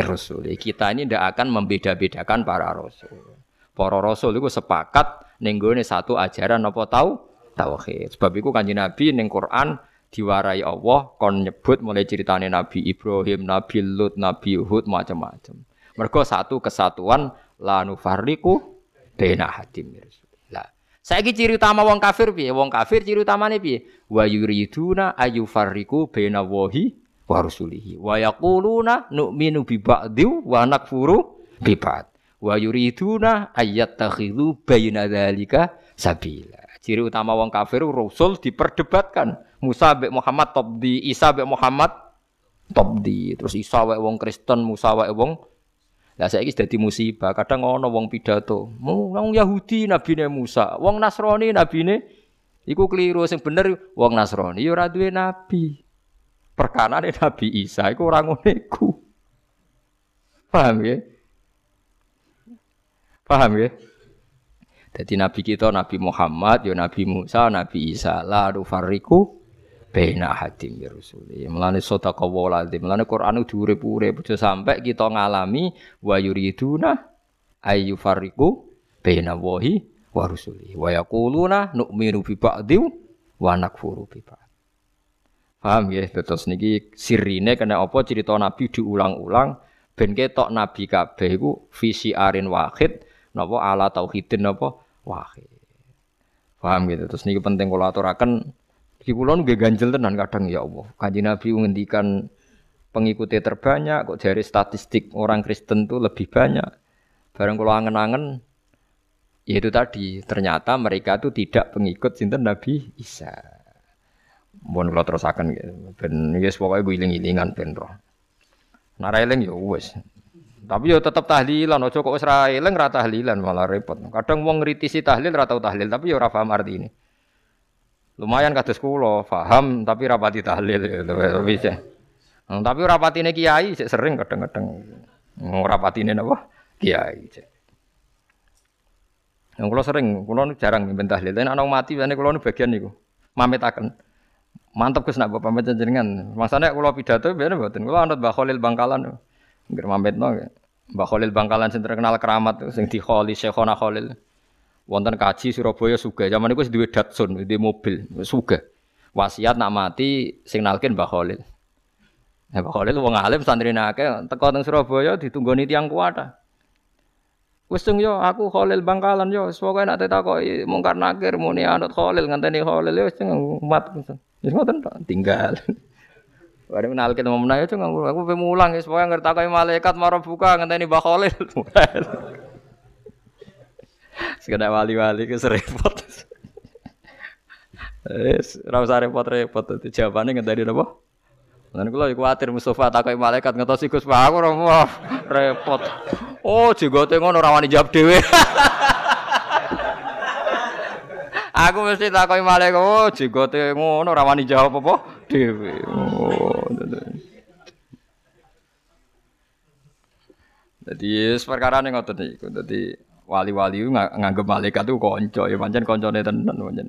rasul. Kita ini tidak akan membeda-bedakan para rasul. Para rasul itu sepakat ning satu ajaran apa tahu tauhid. Sebab itu kanjeng Nabi ning Quran diwarai Allah kon nyebut mulai ceritane Nabi Ibrahim, Nabi Lut, Nabi Hud macam-macam. Mereka satu kesatuan la nufarriqu baina hadim Lah, saiki ciri utama wong kafir piye? Wong kafir ciri utamane piye? Wa yuriduna ayufarriqu baina wahi wa rusulihi wa yaquluna nu'minu bi ba'di wa nakfuru bi ba'd. Wa yuriduna ayyattakhidhu baina dzalika sabila. Ciri utama wong kafir rasul diperdebatkan. Musa mbek Muhammad top di Isa mbek Muhammad top di terus Isa wae wong Kristen Musa wae wong. Lah saiki dadi musibah. Kadang ono wong pidato, wong Yahudi nabine Musa, wong Nasrani nabine? Iku keliru. Sing bener wong Nasrani ya ora nabi. Perkanane Nabi Isa iku ora ngono iku. Paham ya? Paham ya? Jadi Nabi kita Nabi Muhammad, ya Nabi Musa, Nabi Isa, la nufarriqu baina hadim ya rusuli. Mulane sadaqa waladzim. Mulane Quran diurip-urip aja sampai kita ngalami wa yuriduna ayu fariqu baina wahi wa rusuli. Wa yaquluna nu'minu bi ba'di wa nakfuru bi. Paham ya? Terus niki sirine kena apa cerita Nabi diulang-ulang ben ketok Nabi kabeh iku visi arin wahid napa ala tauhidin napa wahid. Paham gitu. Terus niki penting kula aturaken di kula nggih ganjel tenan kadang ya Allah. Kanjeng Nabi ngendikan pengikutnya terbanyak kok dari statistik orang Kristen tuh lebih banyak. Bareng kula angen-angen ya itu tadi ternyata mereka tuh tidak pengikut sinten Nabi Isa. Mohon kula terusaken gitu. Ben iki pokoke guling-gilingan ben roh. Nara eling ya wis. Tapi yo tetep tahlilan, aja kok wis ra eling ra tahlilan malah repot. Kadang wong ngritisi tahlil ra tau tahlil, tapi yo ora paham artine. Lumayan kados kula, paham tapi rapati tahlil. Bisa. Hmm, tapi rapatine kiai sering kadang-kadang. Hmm, rapatine napa? Kiai. Yang kula sering, kula jarang mimpin tahlil. Tapi anak mati, ini kula bagian niku. Mametaken. Mantap Gus nak bapak pamit jenengan. Masane kula pidato biyen mboten. Kula anut Mbah Khalil Bangkalan. Nggih mametno Mbah Khalil Bangkalan sing terkenal keramat sing di Khalil Syekhona Khalil. Wonten kaji Surabaya suga. Zaman wis duwe Datsun, duwe mobil, suga. Wasiat nak mati sing nalkin Mbah Khalil. Ya Khalil wong alim santri akeh teko teng Surabaya ditunggoni tiyang kuwata. Wis yo aku Khalil Bangkalan yo pokoke nak ditakoki mungkar nakir muni anut Khalil ngenteni Khalil yo wis umat. Wis ngoten tinggal. Bareng kenal kita mau menanya tuh nganggur aku pengen mulang ya supaya ngerti kayak malaikat marah buka ngenteni Mbah Khalil. Sekedar wali-wali ke serepot. Ora usah repot-repot itu jawabannya ngenteni napa? Lan kula kuwatir Mustofa takoki malaikat ngetos iku aku ora repot. Oh, jenggote ngono ora wani jawab dhewe. Aku mesti takoki malaikat, oh jenggote ngono ora wani jawab apa dhewe. Oh. Jadi perkara ning ngoten niku. Dadi wali-wali nganggep malaikat itu kanca, ya pancen kancane tenan pancen.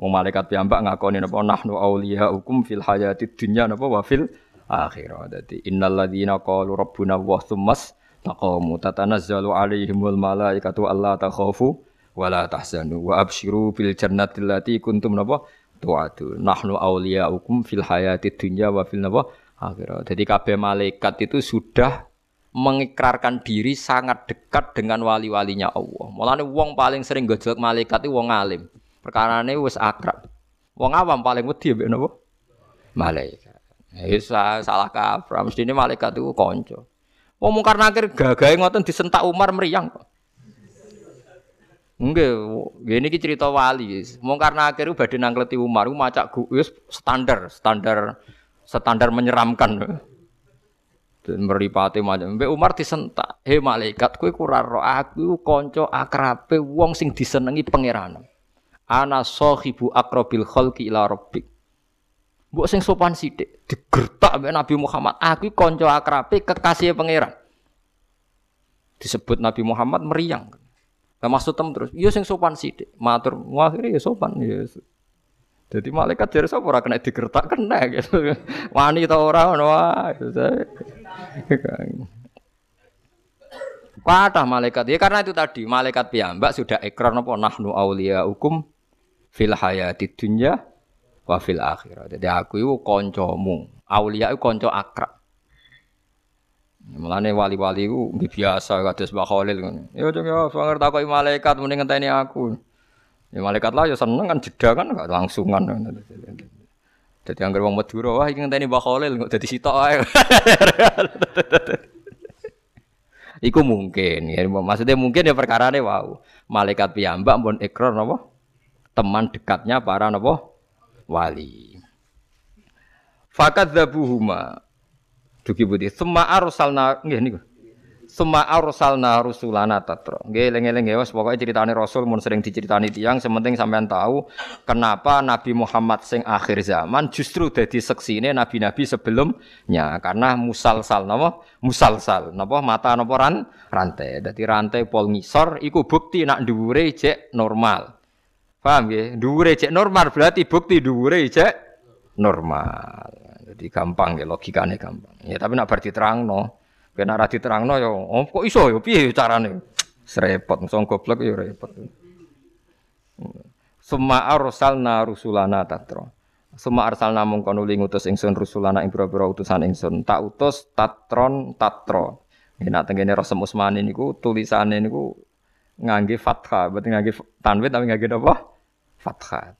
Wong malaikat piyambak ngakoni napa nahnu auliya hukum fil hayatid dunya napa wa fil akhirah. Dadi innal ladzina qalu rabbuna wa tsummas taqamu tatanazzalu alaihimul malaikatu alla takhafu wa la tahzanu wa absyiru bil jannati allati kuntum napa tu'adu. Nahnu hukum fil hayatid dunya wa fil napa akhirah. Jadi kabeh malaikat itu sudah mengikrarkan diri sangat dekat dengan wali-walinya Allah. Mulane wong paling sering gojlok malaikat itu wong alim. Perkarane wis akrab. Wong awam paling wedi mbek napa? Malaikat. Wis salah kaprah, mestine malaikat itu kanca. Wong mungkar nakir gagahe ngoten disentak Umar meriang kok. Enggak, gini ki cerita wali. Mungkar nakir badhe nangkleti Umar, macak wis standar, standar standar menyeramkan. Dan meripati macam. Mbak Umar disentak. Hei malaikat, kue kurang roh aku konco akrabe wong sing disenengi pangeran. Ana sohibu akrobil kholki ila robbik. Mbok sing sopan sithik digertak mbek Nabi Muhammad. Aku konco akrabe kekasih pangeran. Disebut Nabi Muhammad meriang. Nah, maksud tem terus, iya sing sopan sithik. Matur, akhirnya ya sopan ya. Jadi malaikat dari sapa ora kena digertak kena gitu. Wani ora ngono wae. Malaikat. Ya karena itu tadi malaikat piyambak sudah ikrar napa nahnu auliya hukum fil hayati dunya wa fil akhirah. Jadi aku itu kancamu. Aulia itu kanca akrab. Mulane wali-wali ku biasa kados Mbah Khalil ngono. Ya cung ya sangar takoki malaikat mending ngenteni aku. Ya malaikat lah ya seneng kan jeda kan gak langsungan. Jadi anggar wong Madura wah iki ngenteni Mbah Khalil kok dadi sitok ae. Iku mungkin ya maksudnya mungkin ya perkarane wow. Malaikat piyambak pun ikrar napa? Teman dekatnya para napa? Wali. Fakat dzabuhuma Dugi budi. Sema arsalna nggih niku. Suma arsalna rusulana tatra. Nggih eling-eling wis pokoke critane rasul mun sering diceritani tiyang sementing sampean tahu kenapa Nabi Muhammad sing akhir zaman justru dadi seksine nabi-nabi sebelumnya karena musalsal napa musalsal napa mata napa ran rantai. Dadi rantai pol ngisor iku bukti nak dhuwure cek normal. Paham nggih? Dhuwure cek normal berarti bukti dhuwure cek normal. Jadi gampang ya logikane gampang. Ya tapi nak bar diterangno Kena ra diterangno ya, oh, kok iso ya piye carane? Serepot, sing goblok ya repot. Suma arsalna rusulana tatra. Suma arsalna mongko nuli ngutus ingsun rusulana ing pira-pira utusan ingsun. Tak utus tatron tatra. Nek nak tengene Rasul Usmani niku tulisane niku ngangge fathah, berarti ngangge tanwin tapi ngangge apa? Fathah.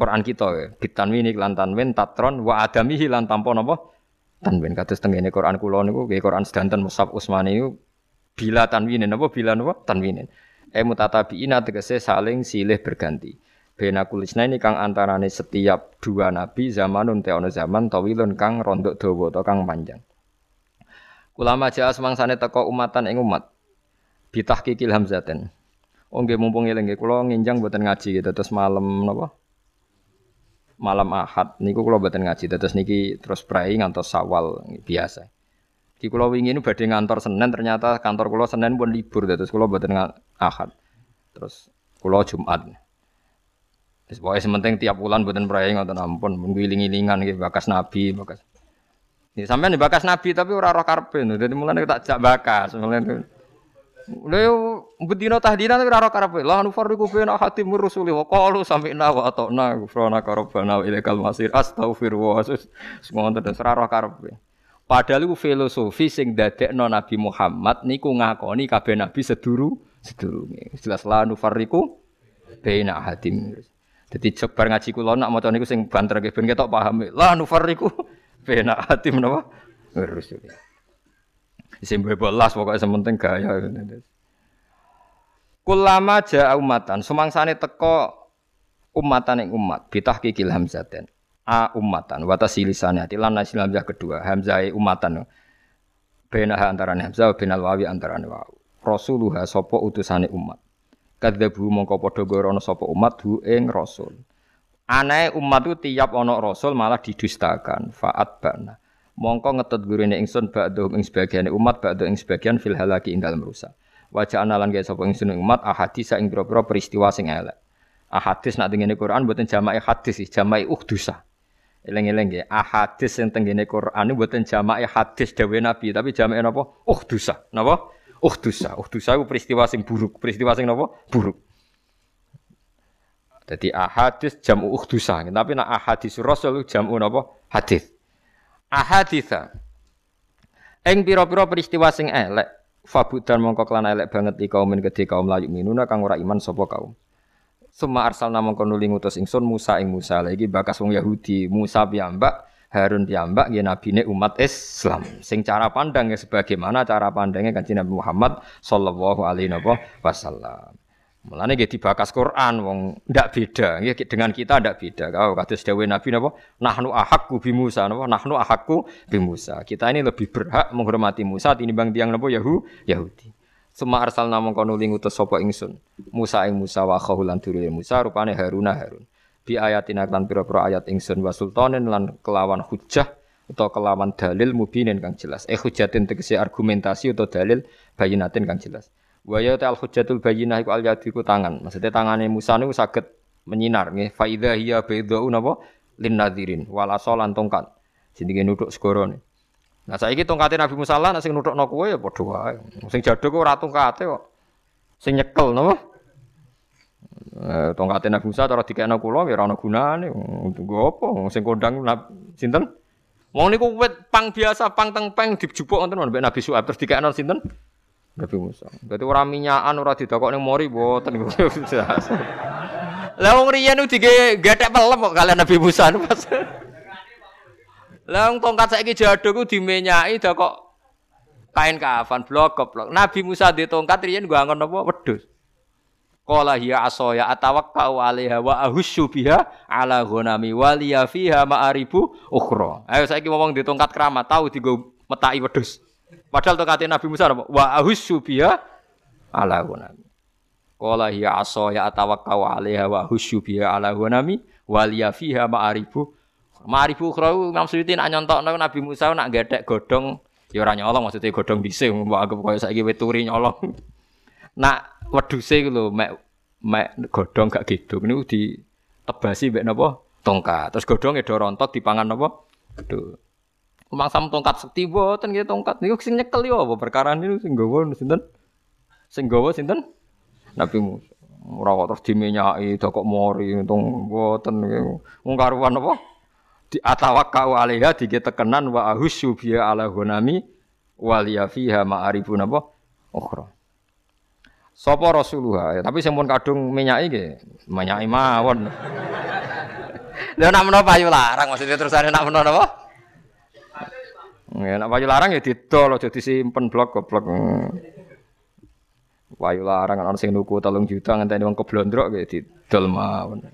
Quran kita ya, bitanwin lan tanwin tatron wa adamihi lan tanpa napa? tanwin. Kados tengene Quran kula niku nggih Quran sedanten Musab Utsmani niku bila tanwinin napa bila napa? Tanwinin e mutatabiina tegese saling silih berganti. Bena kulisna ini kang antarane setiap dua nabi zamanun te ono zaman tawilun kang rondok dawa atau kang panjang. Ulama jaa semangsane teko umatan ing umat. Bitahqiqil hamzaten. Oh nggih mumpung eling nggih kula nginjang mboten ngaji gitu terus malam napa malam Ahad niku kula mboten ngaji terus niki terus prai ngantos Sawal biasa. Di kula wingi ini badhe ngantor Senin ternyata kantor kula Senin pun libur terus kula mboten Ahad. Terus kula Jumat. Wis pokoke sementing tiap bulan mboten prai ngoten ampun mun iling-ilingan nggih bakas nabi bakas. Ini sampean bakas nabi tapi ora roh karepe. Dadi mulane tak jak bakas. Mulane Lha bedina tahdina tapi ora karepe. La nufarriqu baina hatim rusuli wa qalu sami'na wa ata'na ghufranaka rabbana wa ilaikal masir. Astaghfirullah. Semono terus ora karepe. Padahal iku filosofi sing dadekno Nabi Muhammad niku ngakoni kabeh nabi seduru sedurunge. Jelas la nufarriqu baina hatim. Dadi jebar ngaji kula nak maca niku sing banter ben ketok paham. La nufarriqu baina hatim napa? Rusuli. Sing bebelas pokoknya sementing gaya. Kulama ja'a umatan, sumangsane teko umatan yang umat, bitah kikil hamzaten. A umatan, wata silisane ati lan nasil kedua, hamzah umatan. Bena antara hamzah benal wawi antara wawu. Rasuluha sopo utusane umat. Kadzabu mongko padha gorono sapa umat hu ing rasul. Anae umat itu tiap ono rasul malah didustakan. Faat bana mongko ngetut gurine ingsun ba'du ing sebagian umat ba'du ing sebagian fil halaki ing dalem rusak wajah analan gaya sapa ingsun umat ahadis ing pira-pira peristiwa sing elek. Ahadis nak tengene Quran mboten jama'i hadis jama'i uhdusa eleng-eleng nggih ahadis sing tengene Quran mboten jama'i hadis dawe Nabi tapi jama'i napa? Uhdusa napa? Uhdusa uhdusa itu peristiwa sing buruk. Peristiwa sing napa? Buruk. Jadi ahadis jamu uhdusa tapi nak ahadis rasul jamu napa? Hadis. Ahaditha. Eng pira-pira peristiwa sing elek fabudan mongko kelan elek banget di kaum kedhe kaum layu minuna kang ora iman sapa kaum. Suma arsalna mongko nuli ngutus ingsun Musa ing Musa. Lagi bakas wong Yahudi. Musa piyambak Harun piyambak nggih nabine umat Islam. Sing cara pandang ya sebagaimana cara pandangnya kanjeng Nabi Muhammad sallallahu alaihi wasallam Mulane nggih dibakas Quran wong ndak beda nggih dengan kita ndak beda. Kalau kados dawuh Nabi napa nahnu ahakku bi Musa napa nahnu ahakku bi Musa. Kita ini lebih berhak menghormati Musa tinimbang tiang napa Yahu Yahudi. Suma arsalna mongko nuli ngutus sapa ingsun. Musa ing Musa wa khahulan durule Musa rupane Haruna Harun. Bi ayatina lan pira-pira ayat ingsun wa sultanen lan kelawan hujah atau kelawan dalil mubinin kang jelas. Eh hujatin tegese argumentasi atau dalil bayinatin kang jelas. Wa ya al hujjatul bayyinah iku al yadiku tangan. Maksudnya tangannya Musa niku saged menyinar nggih. Fa idza hiya baydau napa lin nadirin wal asalan tongkat. Jenenge nuthuk nih. Nah saiki tongkate Nabi Musa lan sing nuthukno kowe ya padha wae. Sing jaduk ora tongkate kok. Sing nyekel napa? Eh, tongkate Nabi Musa cara dikekno kula ya ora ana gunane. Nggo apa sing kondang sinten? Wong niku wit pang biasa pang tengpeng dijupuk wonten mbek Nabi Su'aib terus dikekno sinten? Nabi Musa. Berarti ora minyakan ora didokok ning mori mboten Lah wong riyen dige gethek pelem kok kalian Nabi Musa pas. Lah wong tongkat saiki jaduk ku dimenyaki kok kain kafan blok blok. Nabi Musa di tongkat riyen gua angon apa wedhus. Qala hiya asaya atawakkau 'alaiha wa ahussu biha 'ala ghanami wa liya fiha ma'aribu ukhra. Ayo saiki ngomong di tongkat keramat tahu digo metaki wedhus. Padahal tongkat Nabi Musa? Wa ahussu biha ala gunami. Qala hiya asa ya atawakkau 'alaiha wa ahussu biha ala gunami wal fiha ma'arifu. Ma'arifu ukhra Imam Suyuti nak nyontokno Nabi Musa nak gethek godhong ya ora nyolong maksudnya godhong dhisik mbok anggap koyo saiki weturi nyolong. Nak wedhuse lho mek mek godhong gak gedung niku ditebasi mek napa? Tongkat. Terus godhonge do rontok dipangan napa? Aduh. Mangsam tongkat sekti boten nggih tongkat niku sing nyekel yo apa perkara niku sing nggawa sinten? Sing nggawa sinten? Nabi Musa. Ora kok terus dimenyaki kok mori untung boten wong karuan apa? Di atawakkau alaiha diketekenan wa ahusyu biya ala gunami waliya fiha ma'arifun apa? Ukhra. Sapa Rasulullah, tapi sing kadung menyaki nggih, menyaki mawon. Lha nak menawa payu larang maksudnya terusane nak menawa apa? Ya, nak wayu larang ya didol aja disimpen blok goblok. Wayu larang ana sing nuku 3 juta ngenteni wong keblondrok ya didol mawon.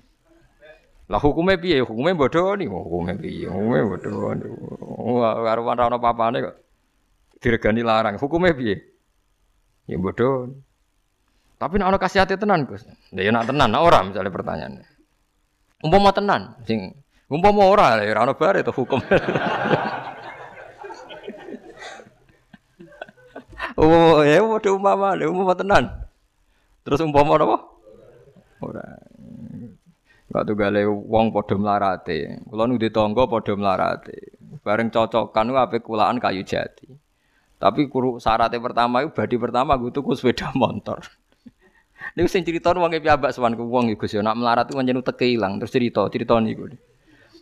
Lah hukume piye? Hukume bodoni, hukume piye? Hukume bodoni. Karo ora ana papane kok diregani larang. Hukume piye? Ya bodoh. Tapi nek ana kasihate tenan, Gus. Lah ya nak tenan, nak ora misalnya pertanyaannya. Umpama tenan, sing umpama ora ya ora ana bare to hukum. Oh, ya padha umpama, lha umpama tenan. Terus umpama apa? Ora. Enggak tunggale wong padha mlarate. Kula nu tangga padha mlarate. Bareng cocokan ku ape kulaan kayu jati. Tapi kuru syaratnya pertama itu badi pertama gue tuku sepeda motor. Niku sing cerita wong e piyambak sowanku wong iku Gus nak melarat ku pancen teke ilang terus cerita cerita niku.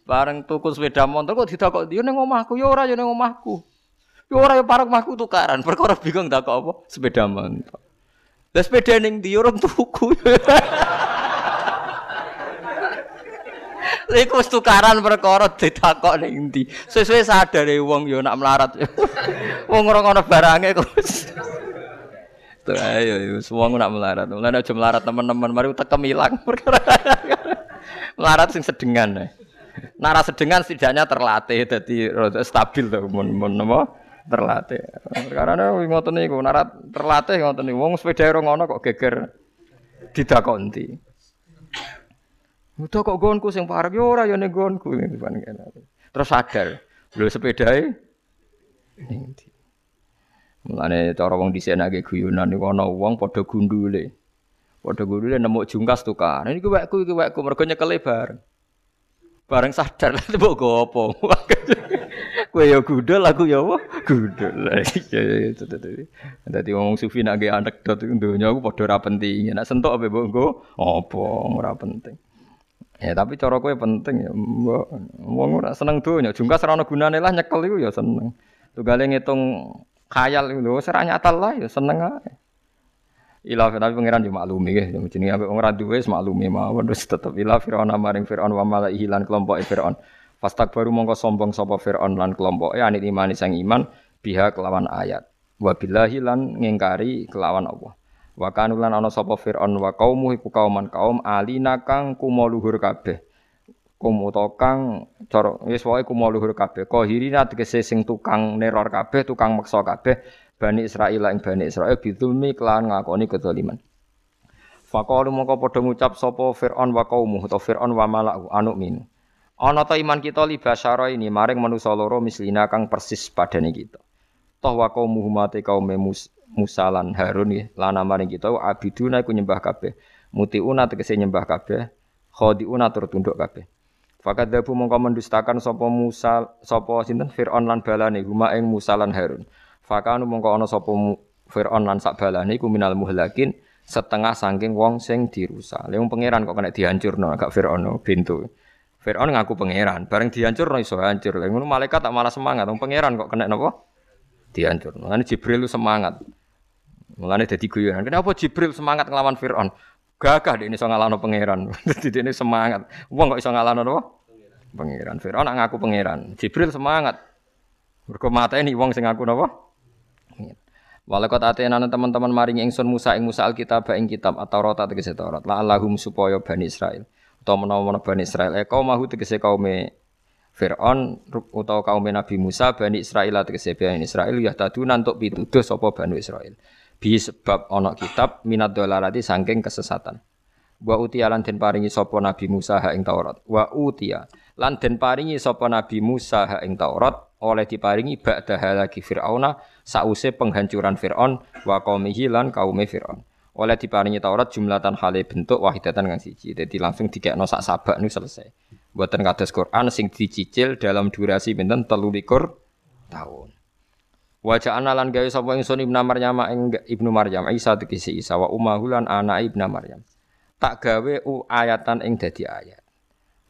Bareng tuku sepeda motor kok ditakok dia ning omahku ya ora ya ning omahku. Yo ora yo parek mahku tukaran, perkara bingung tak apa sepeda motor. Lah sepeda ning ndi orang tuku. Iku wis tukaran perkara ditakok ning ndi. Sesuai sadar e wong yo nak melarat. wong ora ngono barange kok. Tuh ayo wong nak melarat. Mulane aja melarat teman-teman, mari tekem ilang perkara. melarat sing sedengan. Nara sedengan setidaknya terlatih jadi stabil tuh mun apa terlatih. Karena ngoten niku narat terlatih ngoten niku wong sepeda ora ngono kok geger didakonti. Udah kok gonku sing parek yo ora yo ning gonku Terus sadar, lho sepedae ning ndi. Mulane cara wong dhisik nek guyonan niku ana wong padha gundule. Padha gundule nemu jungkas tukar. Ini wekku iki wekku mergo nyekele bareng. Bareng sadar lha mbok gopo. Kowe ya gudel, aku ya apa? Gudel. Iya iya itu tadi. Dadi ngomong sufi nak ge anekdot donya aku padha ora penting. Nek sentuk apa mbok nggo? Apa ora penting. Ya tapi cara kowe penting ya. Wong ora seneng donya, jungkas ora ana gunane lah nyekel iku ya seneng. Tugale ngitung khayal iku lho, ora nyatal lah ya seneng ae. Ila tapi pangeran yo maklumi nggih, jenenge ambek wong ora duwe maklumi mawon terus tetep ila fir'aun maring fir'aun wa malaihi lan kelompok fir'aun. Fastak baru mongko sombong sapa Fir'aun lan kelompoke anit imani sang iman biha kelawan ayat. Wa billahi lan ngingkari kelawan Allah. Wa kanu lan ana sapa Fir'aun wa kaumu iku kauman kaum alina kang kumo luhur kabeh. Kum kang cara wis wae kumo luhur kabeh. Qahirina tegese sing tukang neror kabeh, tukang meksa kabeh Bani Israil ing Bani Israil bidulmi kelawan ngakoni kedzaliman. Faqalu mongko padha ngucap sapa Fir'aun wa kaumu utawa Fir'aun wa mala'u anu minu. Ana ta iman kita li basyara ini maring manusa loro mislina kang persis padane kita. Toh wa kaum Muhammad kaum Musa lan Harun nggih lan maring kita abiduna iku nyembah kabeh. Mutiuna tegese nyembah kabeh, khadiuna tur tunduk kabeh. Fakat dabu mongko mendustakan sapa Musa sapa sinten Firaun lan balane huma ing Musa lan Harun. Fakanu mongko ana sapa Firaun lan sak balane iku minal muhlakin setengah saking wong sing dirusak. Lha pangeran kok kena dihancurno agak Firaun bintu. Fir'aun ngaku pangeran, bareng dihancur no iso hancur. Lah ngono malaikat tak malah semangat, wong pangeran kok kena napa? Dihancur. Mulane Jibril lu semangat. Mulane dadi guyonan. Kenapa Jibril semangat nglawan Fir'aun? Gagah dia ini iso ngalahno pangeran. Dadi ini semangat. Wong kok iso ngalahno napa? Pangeran. Fir'aun ngaku pangeran. Jibril semangat. Mergo mateni wong sing ngaku napa? Walakot atena teman-teman maring ingsun Musa ing Musa Alkitab ing kitab atau rota tegese Taurat. La Allahum supaya Bani Israel utawa menawa Bani Israil. Eh kaum mahu tegese kaume Fir'aun utawa kaum Nabi Musa Bani Israil tegese Bani Israil ya tadu nantuk pituduh sapa Bani Israil. Bi sebab ana kitab minat dolarati saking kesesatan. Wa utia lan den paringi sapa Nabi Musa ha ing Taurat. Wa utia lan den paringi sapa Nabi Musa ha ing Taurat oleh diparingi ba'da halaki Fir'auna sause penghancuran Fir'aun wa qaumihi lan kaume Fir'aun. Oleh diparingi Taurat jumlatan hale bentuk wahidatan kang siji. Jadi langsung dikekno sak sabak nu selesai. Buatan kados Quran sing dicicil dalam durasi pinten 13 tahun. Wajah analan gawe sapa ingsun Ibnu Maryam Ibnu Maryam Isa tegese Isa wa ummahu lan anak Ibnu Maryam. Tak gawe u ayatan ing dadi ayat.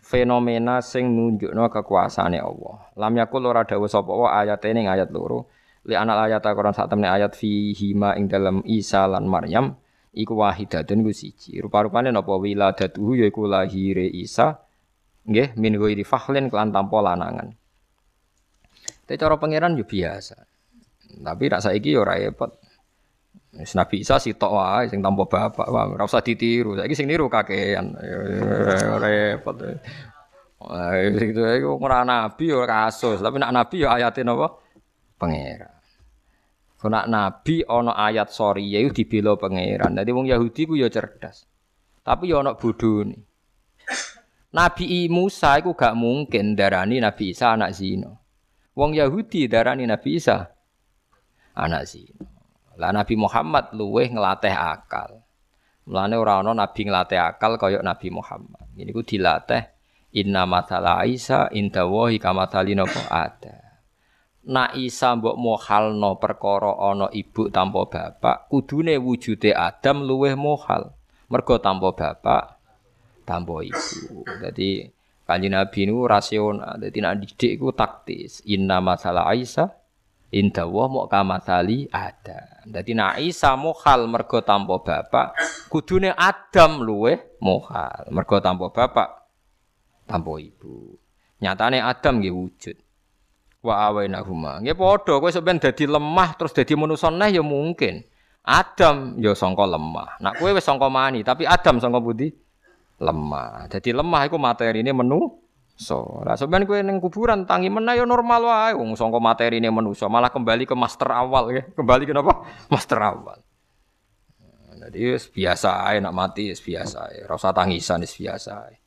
Fenomena sing nunjukno kekuasaane Allah. Lam yakul ora dawuh sapa wa ayate ning ayat loro. Li anal ayat Quran sak temne ayat fi hima ing dalam Isa lan Maryam iku wahidatun iku siji. Rupa-rupane napa wiladatuhu yaiku lahire Isa Nggih, min ghairi fakhlin kelan tanpa lanangan. Tapi cara pangeran yo biasa. Tapi rak saiki yo ora repot. Wis Nabi Isa sitok wae sing tanpa bapak, ora usah ditiru. Saiki sing niru kakean. Repot. Wah, itu ora nabi yo kasus, tapi nak nabi yo ayate napa? Pangeran. Kena nabi ana ayat sorry ya dibela pangeran. Dadi wong Yahudi ku yo cerdas. Tapi yo ana bodhone. Nabi Musa itu gak mungkin darani Nabi Isa anak zina. Wong Yahudi darani Nabi Isa anak zina. Lah Nabi Muhammad luweh ngelatih akal. Mulane ora ana nabi ngelatih akal kaya Nabi Muhammad. Ini ku dilatih inna matala Isa inda wahi kamatali napa ada. Nak Isa mbok mohalno perkara ana ibu tanpa bapak, kudune wujude Adam luweh mohal. Mergo tanpa bapak tanpa ibu. Jadi kanjeng Nabi niku rasional. Dadi nek didik iku taktis. Inna masalah Aisyah inda wa mau kamatali ada. Dadi nek Aisyah mohal mergo tanpa bapak, kudune Adam luwe mohal mergo tanpa bapak tanpa ibu. Nyatane Adam nggih wujud. Wa awaina huma. Nggih padha kowe sampeyan dadi lemah terus dadi manusa neh ya mungkin. Adam ya sangka lemah. Nak kowe wis sangka mani, tapi Adam sangka budi lemah. Jadi lemah materi ini menu so. Lah sampean kowe ning kuburan tangi meneh ya normal wae wong sangka materi ini manusa malah kembali ke master awal ya. Kembali ke apa? Master awal. Jadi biasa ae nak mati biasa ae. Ora usah tangisan biasa ae.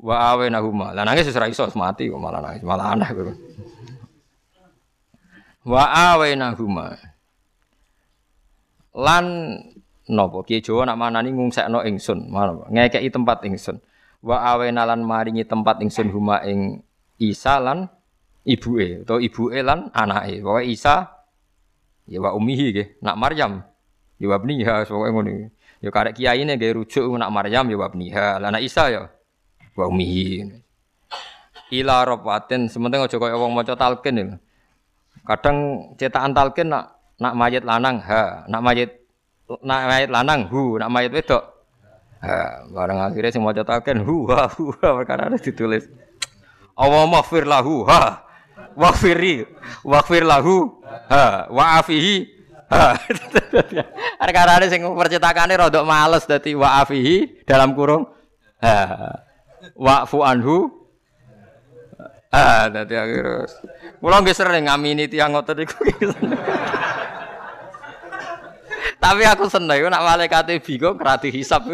Wa awe nahuma. Lah nangis wis ora iso mati kok malah nangis, malah aneh kok. Wa awe nahuma. Lan Napa Kiai Jawa nak manani ngungsekno ingsun, ngekeki tempat ingsun. Wa awena lan maringi tempat ingsun huma ing Isa lan ibuke utawa ibuke lan anake. Pokoke Isa ya wa ummihi nggih, nak Maryam ya wa ibniha pokoke ngono. Ya karek kiyaine nggih rujuk nak Maryam ya wa ibniha. Lah nak Isa ya wa ummihi. Ila rabatin sementing aja kaya wong maca talqin ya. Kadang cetakan talqin nak nak mayit lanang ha, nak mayit nak mayit lanang hu, nak mayit wedok. Ha, barang akhirnya sing maca taken hu ha hu ha perkara ditulis. Allah maghfir lahu ha. Waghfiri, waghfir lahu ha, wa'afihi ha. Perkara sing percetakane rodok males dadi wa'afihi dalam kurung ha. Wa'fu anhu Ah, dadi akhirnya. Kula nggih sering ngamini tiyang ngoten iku. Tapi aku seneng nak malaikat bingung kerati hisap.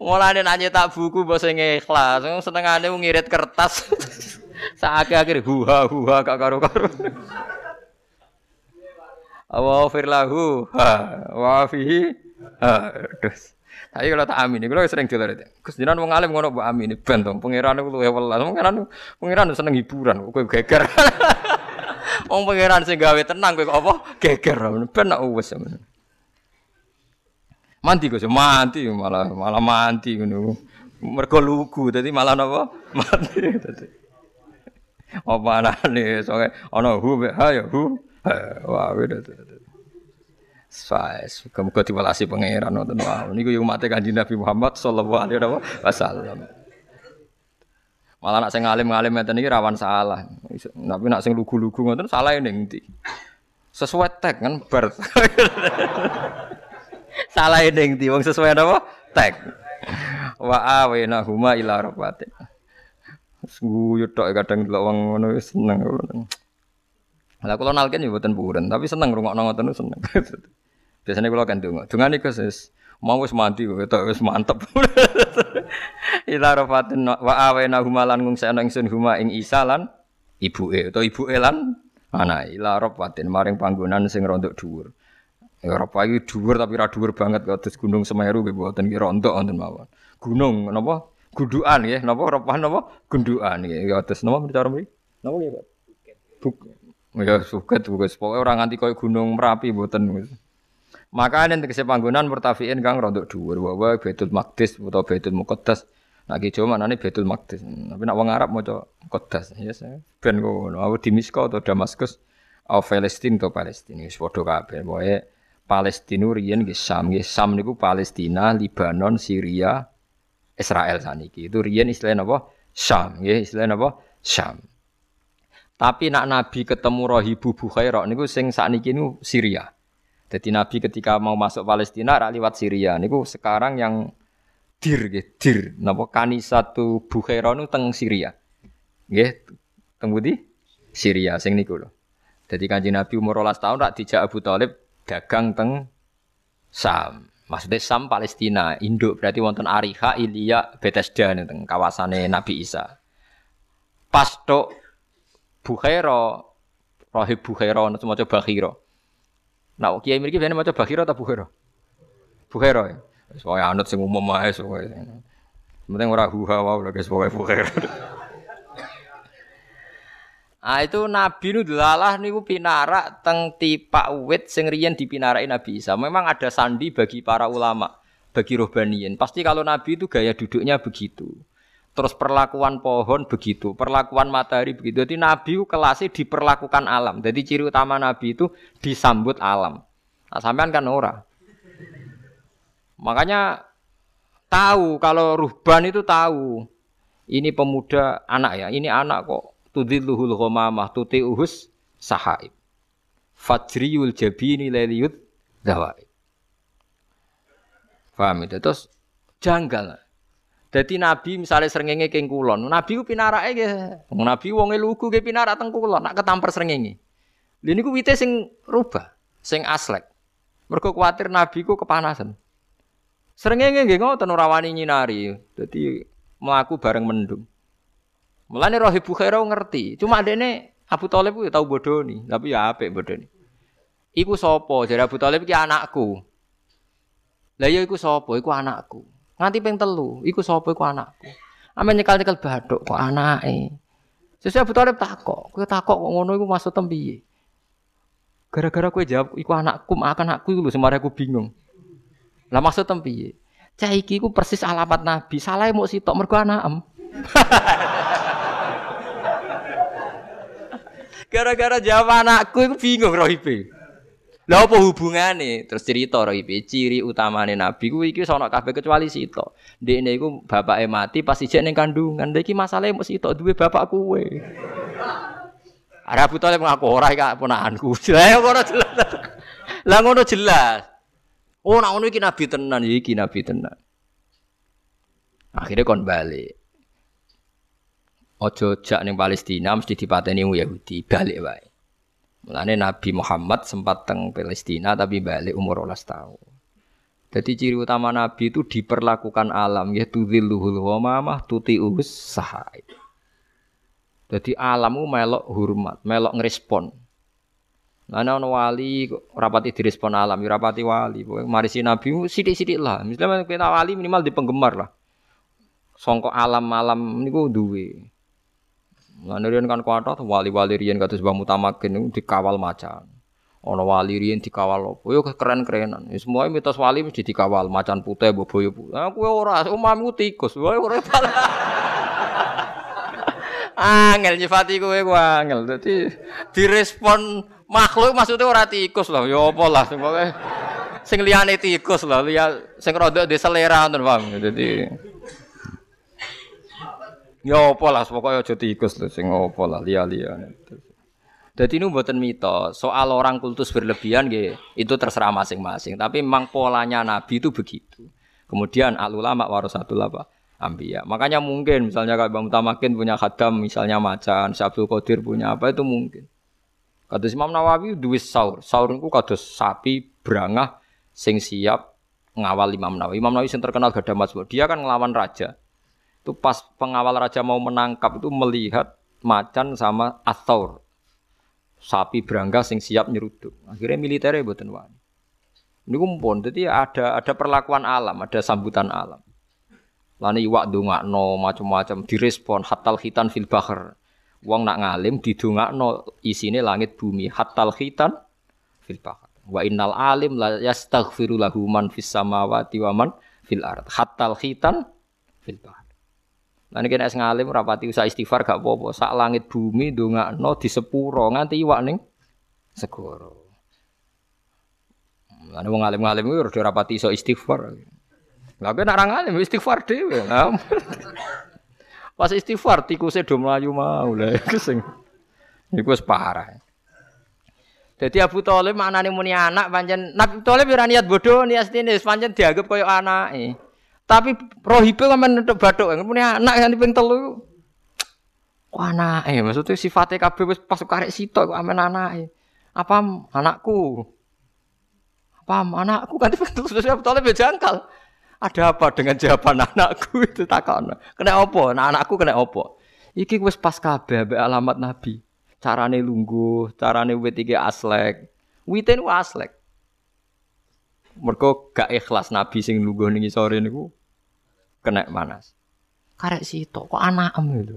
Mulane nanya tak buku bahasa ikhlas, senengane ngirit kertas. Saat akhir huha huha gak karo karo. Awa firlahu wa fihi ha terus. Tapi kalau tak amin, kalau sering itu. Gus jinan wong alim ngono mbok amin ben to. Pangeran iku luwe welas. Pangeran pangeran seneng hiburan, kowe geger. Wong pangeran sing gawe tenang kowe kok apa? Geger ben nak wis. Mandi Gus, mandi malah malah mandi ngono. Mergo lugu dadi malah napa? Mandi dadi. Apa anane soalnya ana hu ha ya hu. Wah, wis Faiz, muga diwelasi pangeran wonten wau. Niku yo mate Kanjeng Nabi Muhammad sallallahu alaihi wasallam. Malah nak sing ngalim-ngalim ngeten iki rawan salah. Tapi nak sing lugu-lugu ngoten salah ning ndi? Sesuai tag kan bar. salah ning ndi wong sesuai apa? Tag. Wa awena huma ila rafatin. Guyu tok kadang delok wong ngono seneng. Lah kula nalken yo mboten puren, tapi seneng rungokno ngoten seneng. Biasanya kula kan donga. Dongane Gus mau wis mandi kok wis mantep. ila rafatin wa awena huma lan ngungsekno ingsun huma ing Isa lan ibuke utawa ibuke lan ana ila rafatin maring panggonan sing rondok dhuwur. Eropa iki dhuwur tapi ra dhuwur banget kados Gunung Semeru nggih mboten ki rontok wonten mawon. Gunung napa? Gundukan nggih, napa Eropa napa? Gundukan nggih kados napa cara mriki? Napa nggih, Pak? Buk. Ya suket wis pokoke ora nganti koyo Gunung Merapi mboten. Maka nek tegese panggonan murtafiin kang rontok dhuwur wae Baitul Maqdis utawa Baitul Muqaddas. Nah ki Jawa manane Baitul Maqdis. Tapi nek wong Arab maca Qaddas. Ya ben ngono. Aku di Misko atau Damaskus atau Palestina atau Palestina wis padha kabeh. Pokoke Palestina riyen nggih Sam, nggih Sam niku Palestina, Libanon, Syria, Israel saniki. Itu riyen istilahnya apa? Sam, nggih istilahnya apa? Sam. Tapi nak Nabi ketemu Rahibu Bukhairah niku sing sakniki niku Syria. Jadi Nabi ketika mau masuk Palestina rak liwat Syria niku sekarang yang dir nggih, dir napa kanisatu Bukhairah niku teng Syria. Nggih, teng pundi? Syria sing niku lho. Jadi kanjeng Nabi umur 12 tahun rak dijak Abu Thalib dagang teng Sam. Maksudnya Sam Palestina, induk berarti wonten Ariha, Ilya, Bethesda teng kawasane Nabi Isa. Pas tok Bukhaira, Rahib Bukhaira maca Bakhira. Nah, kiai mriki biyen maca Bakhira ta Bukhaira? Bukhaira ya. Wis wae anut sing umum wae pokoke. Penting ora huha wae lho guys pokoke Bukhaira. Ah itu Nabi nu delalah niku pinarak teng tipak wit sing riyen dipinaraki Nabi Isa. Memang ada sandi bagi para ulama, bagi rohbaniyin. Pasti kalau Nabi itu gaya duduknya begitu. Terus perlakuan pohon begitu, perlakuan matahari begitu. Jadi Nabi kelasnya diperlakukan alam. Jadi ciri utama Nabi itu disambut alam. Nah, sampean kan ora. Makanya tahu kalau ruhban itu tahu. Ini pemuda anak ya, ini anak kok tudilluhul ghamamah uhus sahaib. Fajriyul jabini leliyut dawaib. Paham itu? Terus janggal. Jadi Nabi misalnya serengenge keng kulon, Nabi ku pinarake nggih. Nabi wonge lugu ge pinarak teng kulon, nak ketampar serengenge. Lha niku wite sing rubah, sing aslek. Mergo kuwatir Nabi ku kepanasan. Serengenge nggih ngoten ora wani nyinari. Dadi mlaku bareng mendung. Mulane Rohib Bukhairah ngerti. Cuma adene Abu Thalib ku ya tau bodoni, tapi ya apik bodoni. Iku sapa? Jare Abu Thalib iki anakku. Lah ya iku sapa? Iku anakku. Nganti ping telu, iku sapa iku anakku. Ame nyekal-nyekal bathuk kok anake. Sesuk Abu Thalib takok, kowe takok kok ngono iku maksud piye? Gara-gara kowe jawab iku anakku, makan anakku iku lho semare aku bingung. Lah maksud piye? Cah iki ku persis alamat Nabi. Salah mau sitok mergo anakem. Gara-gara jawab anakku itu bingung rohibe. Lah apa hubungane? Terus cerita rohibe, ciri utamane nabi ku iki sono kabeh kecuali sito. Ndekne iku bapake mati pas ijek ning kandungan. Lha iki masalahe mesti sito duwe bapak kuwe. Ada Abu Thalib ngaku ora iki ponakanku. Lah ngono jelas. Lah ngono jelas. Oh, nak ngono iki nabi tenan, iki nabi tenan. Akhirnya kon balik. Ojo jak ning Palestina mesti dipateni Yahudi, balik wae. Mulane Nabi Muhammad sempat teng Palestina tapi balik umur 12 tahun. Jadi ciri utama Nabi itu diperlakukan alam ya tudzilluhul ghamamah tuti'us sahai. Jadi alammu melok hormat, melok ngerespon. Nah, ana wali rapati direspon alam, ya rapati wali. Mari si Nabi sithik-sithik lah. Misalnya kita wali minimal di penggemar lah. Songkok alam-alam niku duwe. Lan riyen kan kuatah wali-wali riyen kados Mbah Mutamakin dikawal macan. Ana wali riyen dikawal opo? Yo keren-kerenan. Ya semua mitos wali mesti dikawal macan putih mbok boyo. Nah, kowe ora, umamku tikus. Wae ora Angel nyifati kowe ku angel. Dadi direspon makhluk maksudnya ora tikus lho. Ya apa lah sing liyane tikus lho, liya sing rada di selera ngoten paham. Dadi Ya apa lah pokoknya aja tikus lho sing apa lah liya-liya. Jadi ini buatan mitos. Soal orang kultus berlebihan gitu, itu terserah masing-masing. Tapi memang polanya Nabi itu begitu. Kemudian al ulama warasatul apa? Ambiya. Makanya mungkin misalnya kalau Bang Mutamakin punya khadam misalnya macan, Syabdul Qadir punya apa itu mungkin. Kata Imam Nawawi duwis saur. Saur itu kados sapi berangah sing siap ngawal Imam Nawawi. Imam Nawawi yang terkenal gada mazmur. Dia kan ngelawan raja. Itu pas pengawal raja mau menangkap itu melihat macan sama athaur. Sapi berangga sing siap nyeruduk. Akhirnya militernya buatan wani. Ini kumpul, jadi ada ada perlakuan alam, ada sambutan alam. Lani iwak no macam-macam direspon hatal khitan fil bahar. Wong nak ngalim no isine langit bumi hatal khitan fil bahar. Wa innal alim la yastaghfiru lahu man fis samawati wa man fil ard. Hatal khitan fil bahar. Lah nek nek ngalim rapati usah istighfar gak apa-apa. Sak langit bumi ndongakno di sepuro nganti iwak ning segoro. Lah wong alim-alim kuwi ora rapati iso istighfar. Lah nek ora ngalim istighfar dhewe. Pas istighfar tikuse do mlayu mau lha iku sing iku wis parah. Jadi Abu Thalib maknane muni anak pancen Nabi Thalib ora niat bodoh niat stine pancen dianggap koyo anake. Tapi rohibe kan nutup bathuk, punya anak yang ping telu. Wah anak, eh maksudnya sifatnya kabeh wis pas karek sitok kok amen anak. Apa anakku? Apa anakku kan terus betul lebih jangkal. Ada apa dengan jawaban anakku itu takon. Kena apa? Nah anakku kena apa? Iki wis pas kabeh ambek alamat Nabi. Carane lungguh, carane wit iki aslek. Wite niku aslek. Mergo gak ikhlas Nabi sing lungguh ning sore niku kena panas. Karek sitok kok anak itu.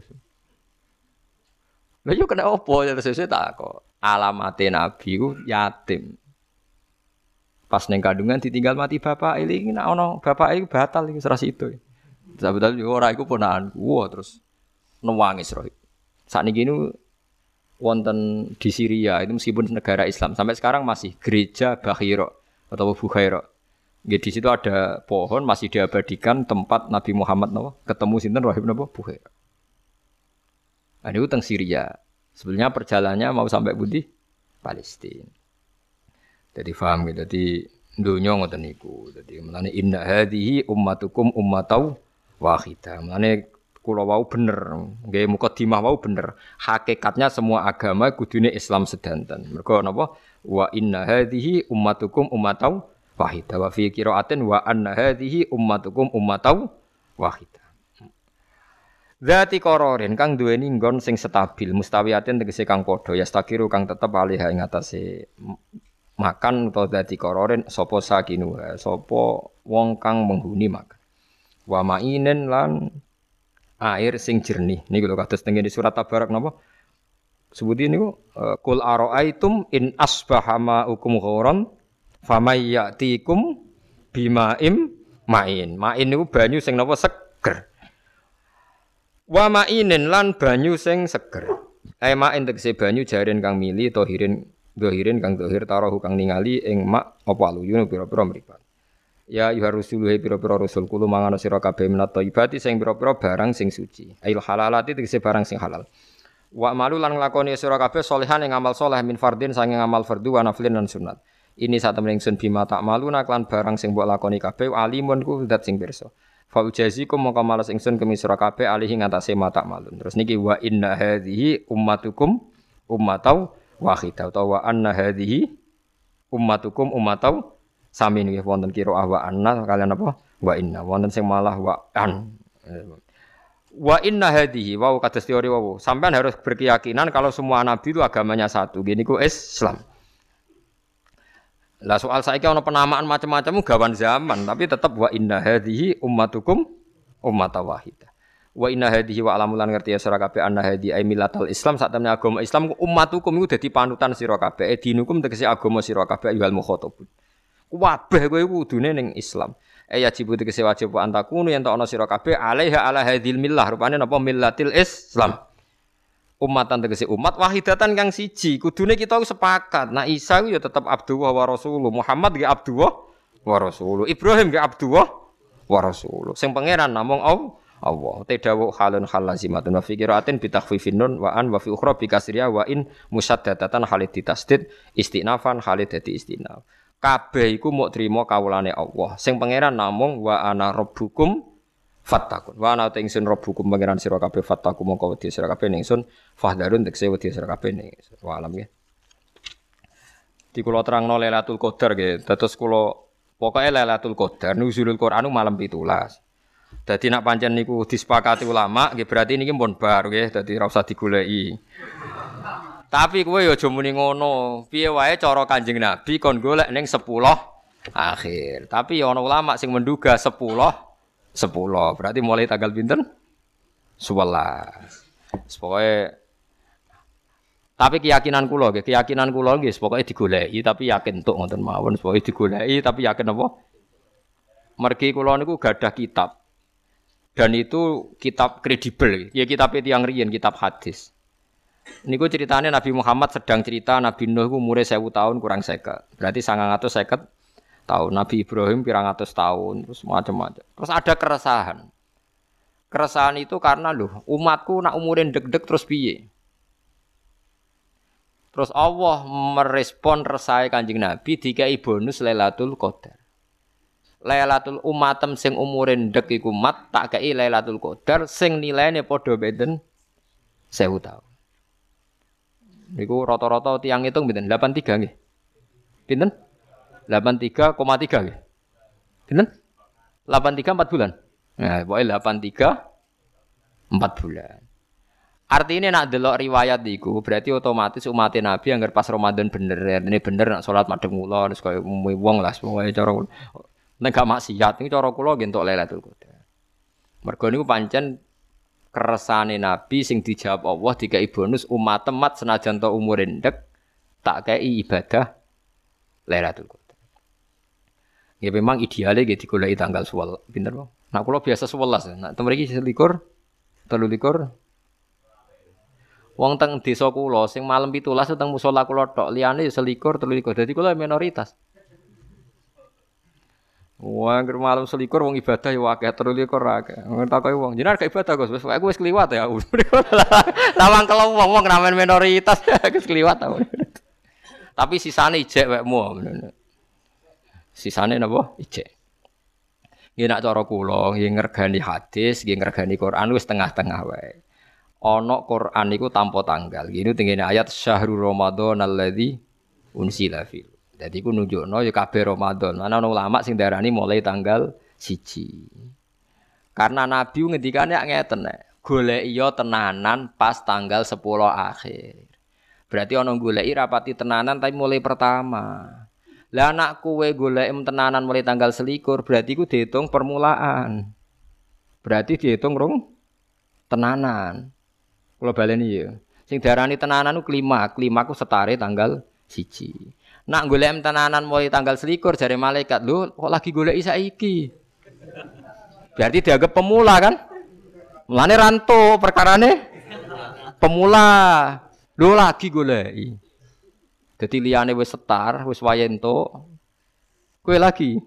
Lah yo kena opo ya terus tak kok. Alamate nabi ku yatim. Pas neng kandungan ditinggal mati bapak ini nak ono bapak ini batal iki serasi itu. Sebetulnya juga orang itu ponakanku. Wah terus nangis roh. Saat ini gini wonten di Syria itu meskipun negara Islam sampai sekarang masih gereja Bahiro atau Bukhairo. Ya, di situ ada pohon masih diabadikan tempat Nabi Muhammad nawa, ketemu sinten Rahib napa Buhaira. Nah, itu Syria. Sebenarnya perjalanannya mau sampai budi Palestina. Jadi paham gitu. Jadi dunia ngoten niku. Jadi melane inna hadhihi ummatukum ummatau wahidah. Melane kula wau bener. Nggih mukadimah wau bener. Hakikatnya semua agama kudune Islam sedanten. Mergo napa? Wa inna hadhihi ummatukum ummatau wahidah wa fi qiraatin wa anna hadhihi ummatukum ummatau wahidah. Zati kororin kang duweni nggon sing stabil mustawiyatin tegese kang padha ya stakiru kang tetep alih ing atase makan utawa dadi kororin sapa sakinu sapa wong kang menghuni makan. Wa mainen lan air sing jernih. Niku lho kados teng surat Tabarak napa? Sebutin niku kul araaitum in asbaha ma'ukum ghauran Famay ya'tikum bimaim main. Main niku banyu sing napa seger. Wa mainin lan banyu sing seger. Eh main tegese banyu jaren kang mili tohirin dohirin kang dohir tarohu kang ningali ing mak apa aluyun pira-pira mripat. Ya yuha rusuluhe pira-pira rasul kulo mangan sira kabeh minat thayyibati sing pira-pira barang sing suci. Ail halalati tegese barang sing halal. Wa malu lan nglakoni sira kabeh solehan ing amal soleh min fardin sange amal fardu wa naflin lan sunat. Ini saat temen ingsun bima tak malu naklan barang sing mbok lakoni kabeh alimun ku dat sing pirsa. Fa ujazikum mongko malas ingsun kemisra kabeh alihi ngatasé mata malun. Terus niki wa inna ummatukum ummatau wahidah utawa wa anna hadhihi ummatukum ummatau sami niki wonten kira wa anna kalian apa? Wa inna wonten sing malah wa an. Wa inna hadhihi wa kados teori wa sampean harus berkeyakinan kalau semua nabi itu agamanya satu. Gini ku Islam. Lah soal saiki ana penamaan macam-macam gawan zaman, tapi tetap wa inna hadhihi ummatukum ummat wahidah. Wa inna hadhihi wa alamulan ngerti ya sira kabeh anna hadhi ai millatal Islam sak temne agama Islam ummatukum iku dadi panutan sira kabeh. E dinukum tegese agama sira kabeh ayyuhal mukhatabun. Kabeh kowe kudune ning Islam. E wajib tegese wajib antakunu yen ana sira kabeh alaiha ala hadhil millah rupane napa millatil Islam umatan tegese umat wahidatan kang siji. Kudune kita sepakat. Nah Isa ya tetap Abdullah wa Rasulullah Muhammad ge Abdullah wa Rasulullah Ibrahim ge Abdullah wa Rasulullah sing pangeran namung Allah. Allah tedawu halun hal lazimatun wa fi qiraatin bi takhfifin nun wa an wa fi ukhra bi kasriya wa in musaddadatan. Halid ditasdid istinafan halid dadi istinaf. Kabeh iku trimo kawulane Allah. Sing pangeran namung wa ana rabbukum fattakun. Wa ana ingsun rabbukum pangeran sira kabeh fattakum mongko wedi sira kabeh ningsun fahdarun tekse wedi sira kabeh ning. Wa alam ya. Di kula terangno Lailatul Qadar nggih. Dados kula pokoke Lailatul Qadar nuzulul Quran malam 17. Dadi nak pancen niku disepakati ulama nggih berarti niki pun bar nggih dadi ora usah digoleki. Tapi kowe ya aja muni ngono. Piye wae cara Kanjeng Nabi kon golek ning 10 akhir. Tapi ya ulama sing menduga 10 10. Berarti mulai tanggal pinten? 11. Pokoke tapi keyakinan kula nggih, keyakinan kula nggih pokoke digoleki tapi yakin entuk ngoten mawon, pokoke digoleki tapi yakin apa? Mergi kula niku gadah kitab. Dan itu kitab kredibel, ya kitab itu yang riyen, kitab hadis. Niku ceritanya Nabi Muhammad sedang cerita Nabi Nuh ku umure 1000 tahun kurang seket. Berarti 950 tahun. Nabi Ibrahim pirang atus tahun, terus macam-macam. Terus ada keresahan. Keresahan itu karena loh, umatku nak umurin deg-deg terus piye? Terus Allah merespon resai Kanjeng Nabi dikai bonus Lailatul Qadar. Lailatul umatem sing umure ndek iku mat tak kei Lailatul Qadar sing nilaine padha beden 1000 tahun. Niku rata-rata tiang hitung pinten? 83 nggih. Pinten? 83,3 nggih. Pinten? 83 4 bulan. Nah, pokoknya 83 4 bulan. Artinya nak delok riwayat iku berarti otomatis umat Nabi yang pas Ramadan bener ini bener nak sholat madem kula terus kaya wong lah pokoke cara nek maksiat ini cara kula nggih entuk Lailatul Qadar. Mergo niku pancen keresane Nabi sing dijawab Allah dikai bonus umat temat senajan to umur endek tak kei ibadah Lailatul Qadar. Ya memang idealnya gitu digoleki tanggal 11 pinter Bang. Nah kula biasa 11 nah temen iki selikur telu likur Wong teng desa kula sing malam 17 teng musala kula tok, liyane ya selikur, telikur. Dadi kula minoritas. Wah, ger malam selikur wong ibadah ya akeh, telikur akeh. Ngetakoki wong, jenengan gak ibadah, Gus. Wis aku wis kliwat ya. Lawang kalau wong wong namen minoritas, wis kliwat ta. Tapi sisane ijek wekmu. Sisane napa? Ijek. Nggih nak cara kula, nggih ngergani hadis, nggih ngergani Quran wis tengah-tengah wae ana Quran niku tanpa tanggal. Gini tengene ayat syahrul Ramadan alladzi unsila fil. Dadi ku nunjukno ya kabeh Ramadan. Ana ulama sing darani mulai tanggal siji. Karena Nabi ngendikane ngeten nek golek iya tenanan pas tanggal 10 akhir. Berarti ana goleki rapati tenanan tapi mulai pertama. Lah anak kowe golek tenanan mulai tanggal selikur berarti ku dihitung permulaan. Berarti dihitung rong tenanan. Kalau baleni ya. Sing darani tenanan ku kelima, kelima ku setare tanggal siji. Nak golek tenanan mulai tanggal selikur jari malaikat, lu kok lagi golek iki? Berarti dianggap pemula kan? Mulane ranto perkarane pemula. Lu lagi golek. Jadi liane wis setar, wis wayento. Kowe lagi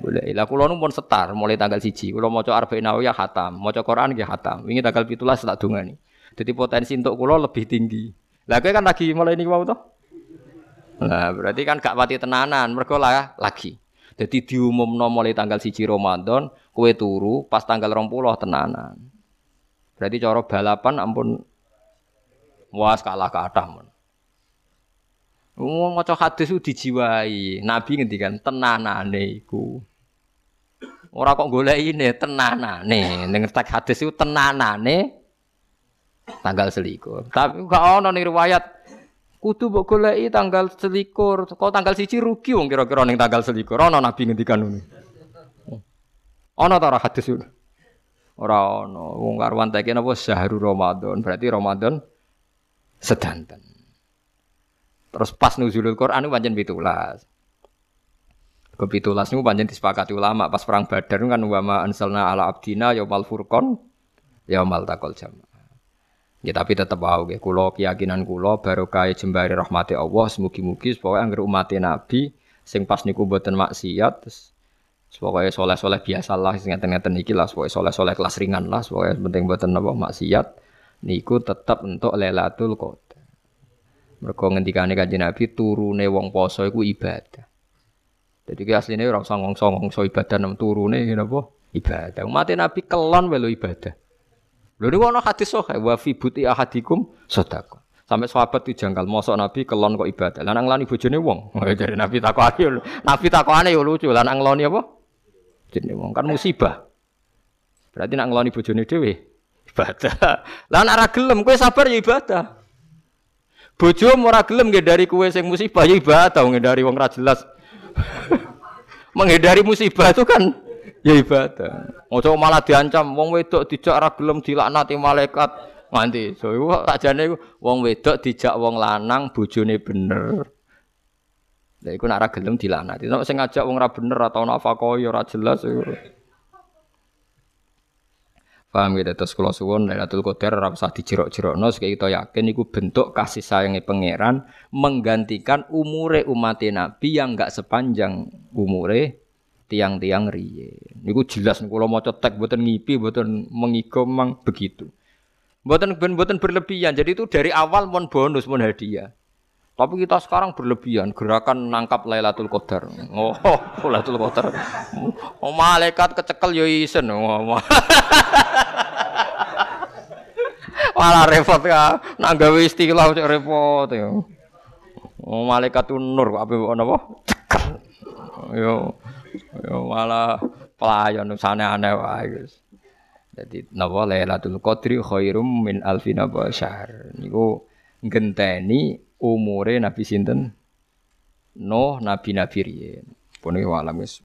boleh. Lah kula pun setar mulai tanggal siji. Kula maca Arba'in Nawawiyah khatam, maca Quran nggih khatam. Wingi tanggal 17 tak dongani. Jadi potensi untuk kulo lebih tinggi. Lah kowe kan lagi mulai ini mau toh? Nah, berarti kan gak pati tenanan, mergo lah lagi. Jadi diumumno mulai tanggal siji Ramadan, kue turu pas tanggal 20 tenanan. Berarti cara balapan ampun was kalah kathah mon. Wong maca hadis ku dijiwai. Nabi ngendikan tenanane iku. Ora kok golekine tenanane. Ning tek hadis iku tenanane tanggal selikur. Tapi gak ono nih riwayat kudu mbok goleki tanggal selikur. Kok tanggal siji rugi wong kira-kira ning tanggal selikur. Ono nabi ngendikan ngono. Ono ta ora hadis itu? Ora ono. Wong karuan teke napa syahrul Ramadan. Berarti Ramadan sedanten. Terus pas nuzulul Quran itu pancen 17. Ke 17 niku pancen disepakati ulama pas perang Badar kan wa ma ansalna ala abdina yaumal furqan yaumal taqal jama. Ya tapi tetap wow, ya. Kulo keyakinan kulo baru kaya jembari rahmati Allah. Semugi-mugi supaya angger umat Nabi sing pas niku buatan maksiat. Terus soleh-soleh biasa lah, sing ngeten-ngeten iki lah, pokoknya soleh-soleh kelas ringan lah, pokoknya penting buatan apa maksiat. Niku tetap untuk Lailatul Qadar. Mergo ngendikane Kanjeng Nabi turune wong poso iku ibadah. Jadi ki asline ora usah ngongso-ngongso ibadah nang turune napa? Ibadah. Umat Nabi kelon wae ibadah. Lho niku ana hadis sahih wa fi buti ahadikum sedekah. Sampai sahabat itu janggal, mosok Nabi kelon kok ibadah. Lanang lani bojone wong. Jadi Nabi takokane yo. Nabi takokane yo lucu. Lanang ngloni apa? Jenenge wong kan musibah. Berarti nak ngloni bojone dhewe ibadah. Lah nek ora gelem kowe sabar ya ibadah. Bojo ora gelem dari kowe sing musibah. Ya ibadah dari wong ra jelas. Menghindari musibah itu kan ya ibadah. Ojo malah diancam wong wedok dijak ora gelem dilaknati malaikat. Nganti so iku sakjane wong wedok dijak wong lanang bojone bener. Lha iku nek ora gelem dilanati nek sing ngajak wong ora bener atau nafkah ya ora jelas iku Paham gitu, terus kalau suwon Lailatul Qadar ora usah dijerok-jerokno supaya kita yakin iku bentuk kasih sayangnya pangeran menggantikan umure umat Nabi yang enggak sepanjang umure tiang-tiang riye. Niku jelas kalau mau cetek buatan ngipi, buatan mengigomang begitu. Buatan buatan berlebihan. Jadi itu dari awal mon bonus mon hadiah. Tapi kita sekarang berlebihan gerakan nangkap Lailatul Qadar. Oh, Lailatul Qadar. Oh, malaikat kecekel yo isen. Oh, Malah repot ya. Nak gawe istilah cek repot ya. Oh, malaikat nur apa napa? Cekel. Yo yo malah pelayan sana aneh wae guys. Jadi napa Lailatul Qadri khairum min alfina syahr. Niku ngenteni umure Nabi sinten? Nuh nabi-nabi riyen. Pun walam wis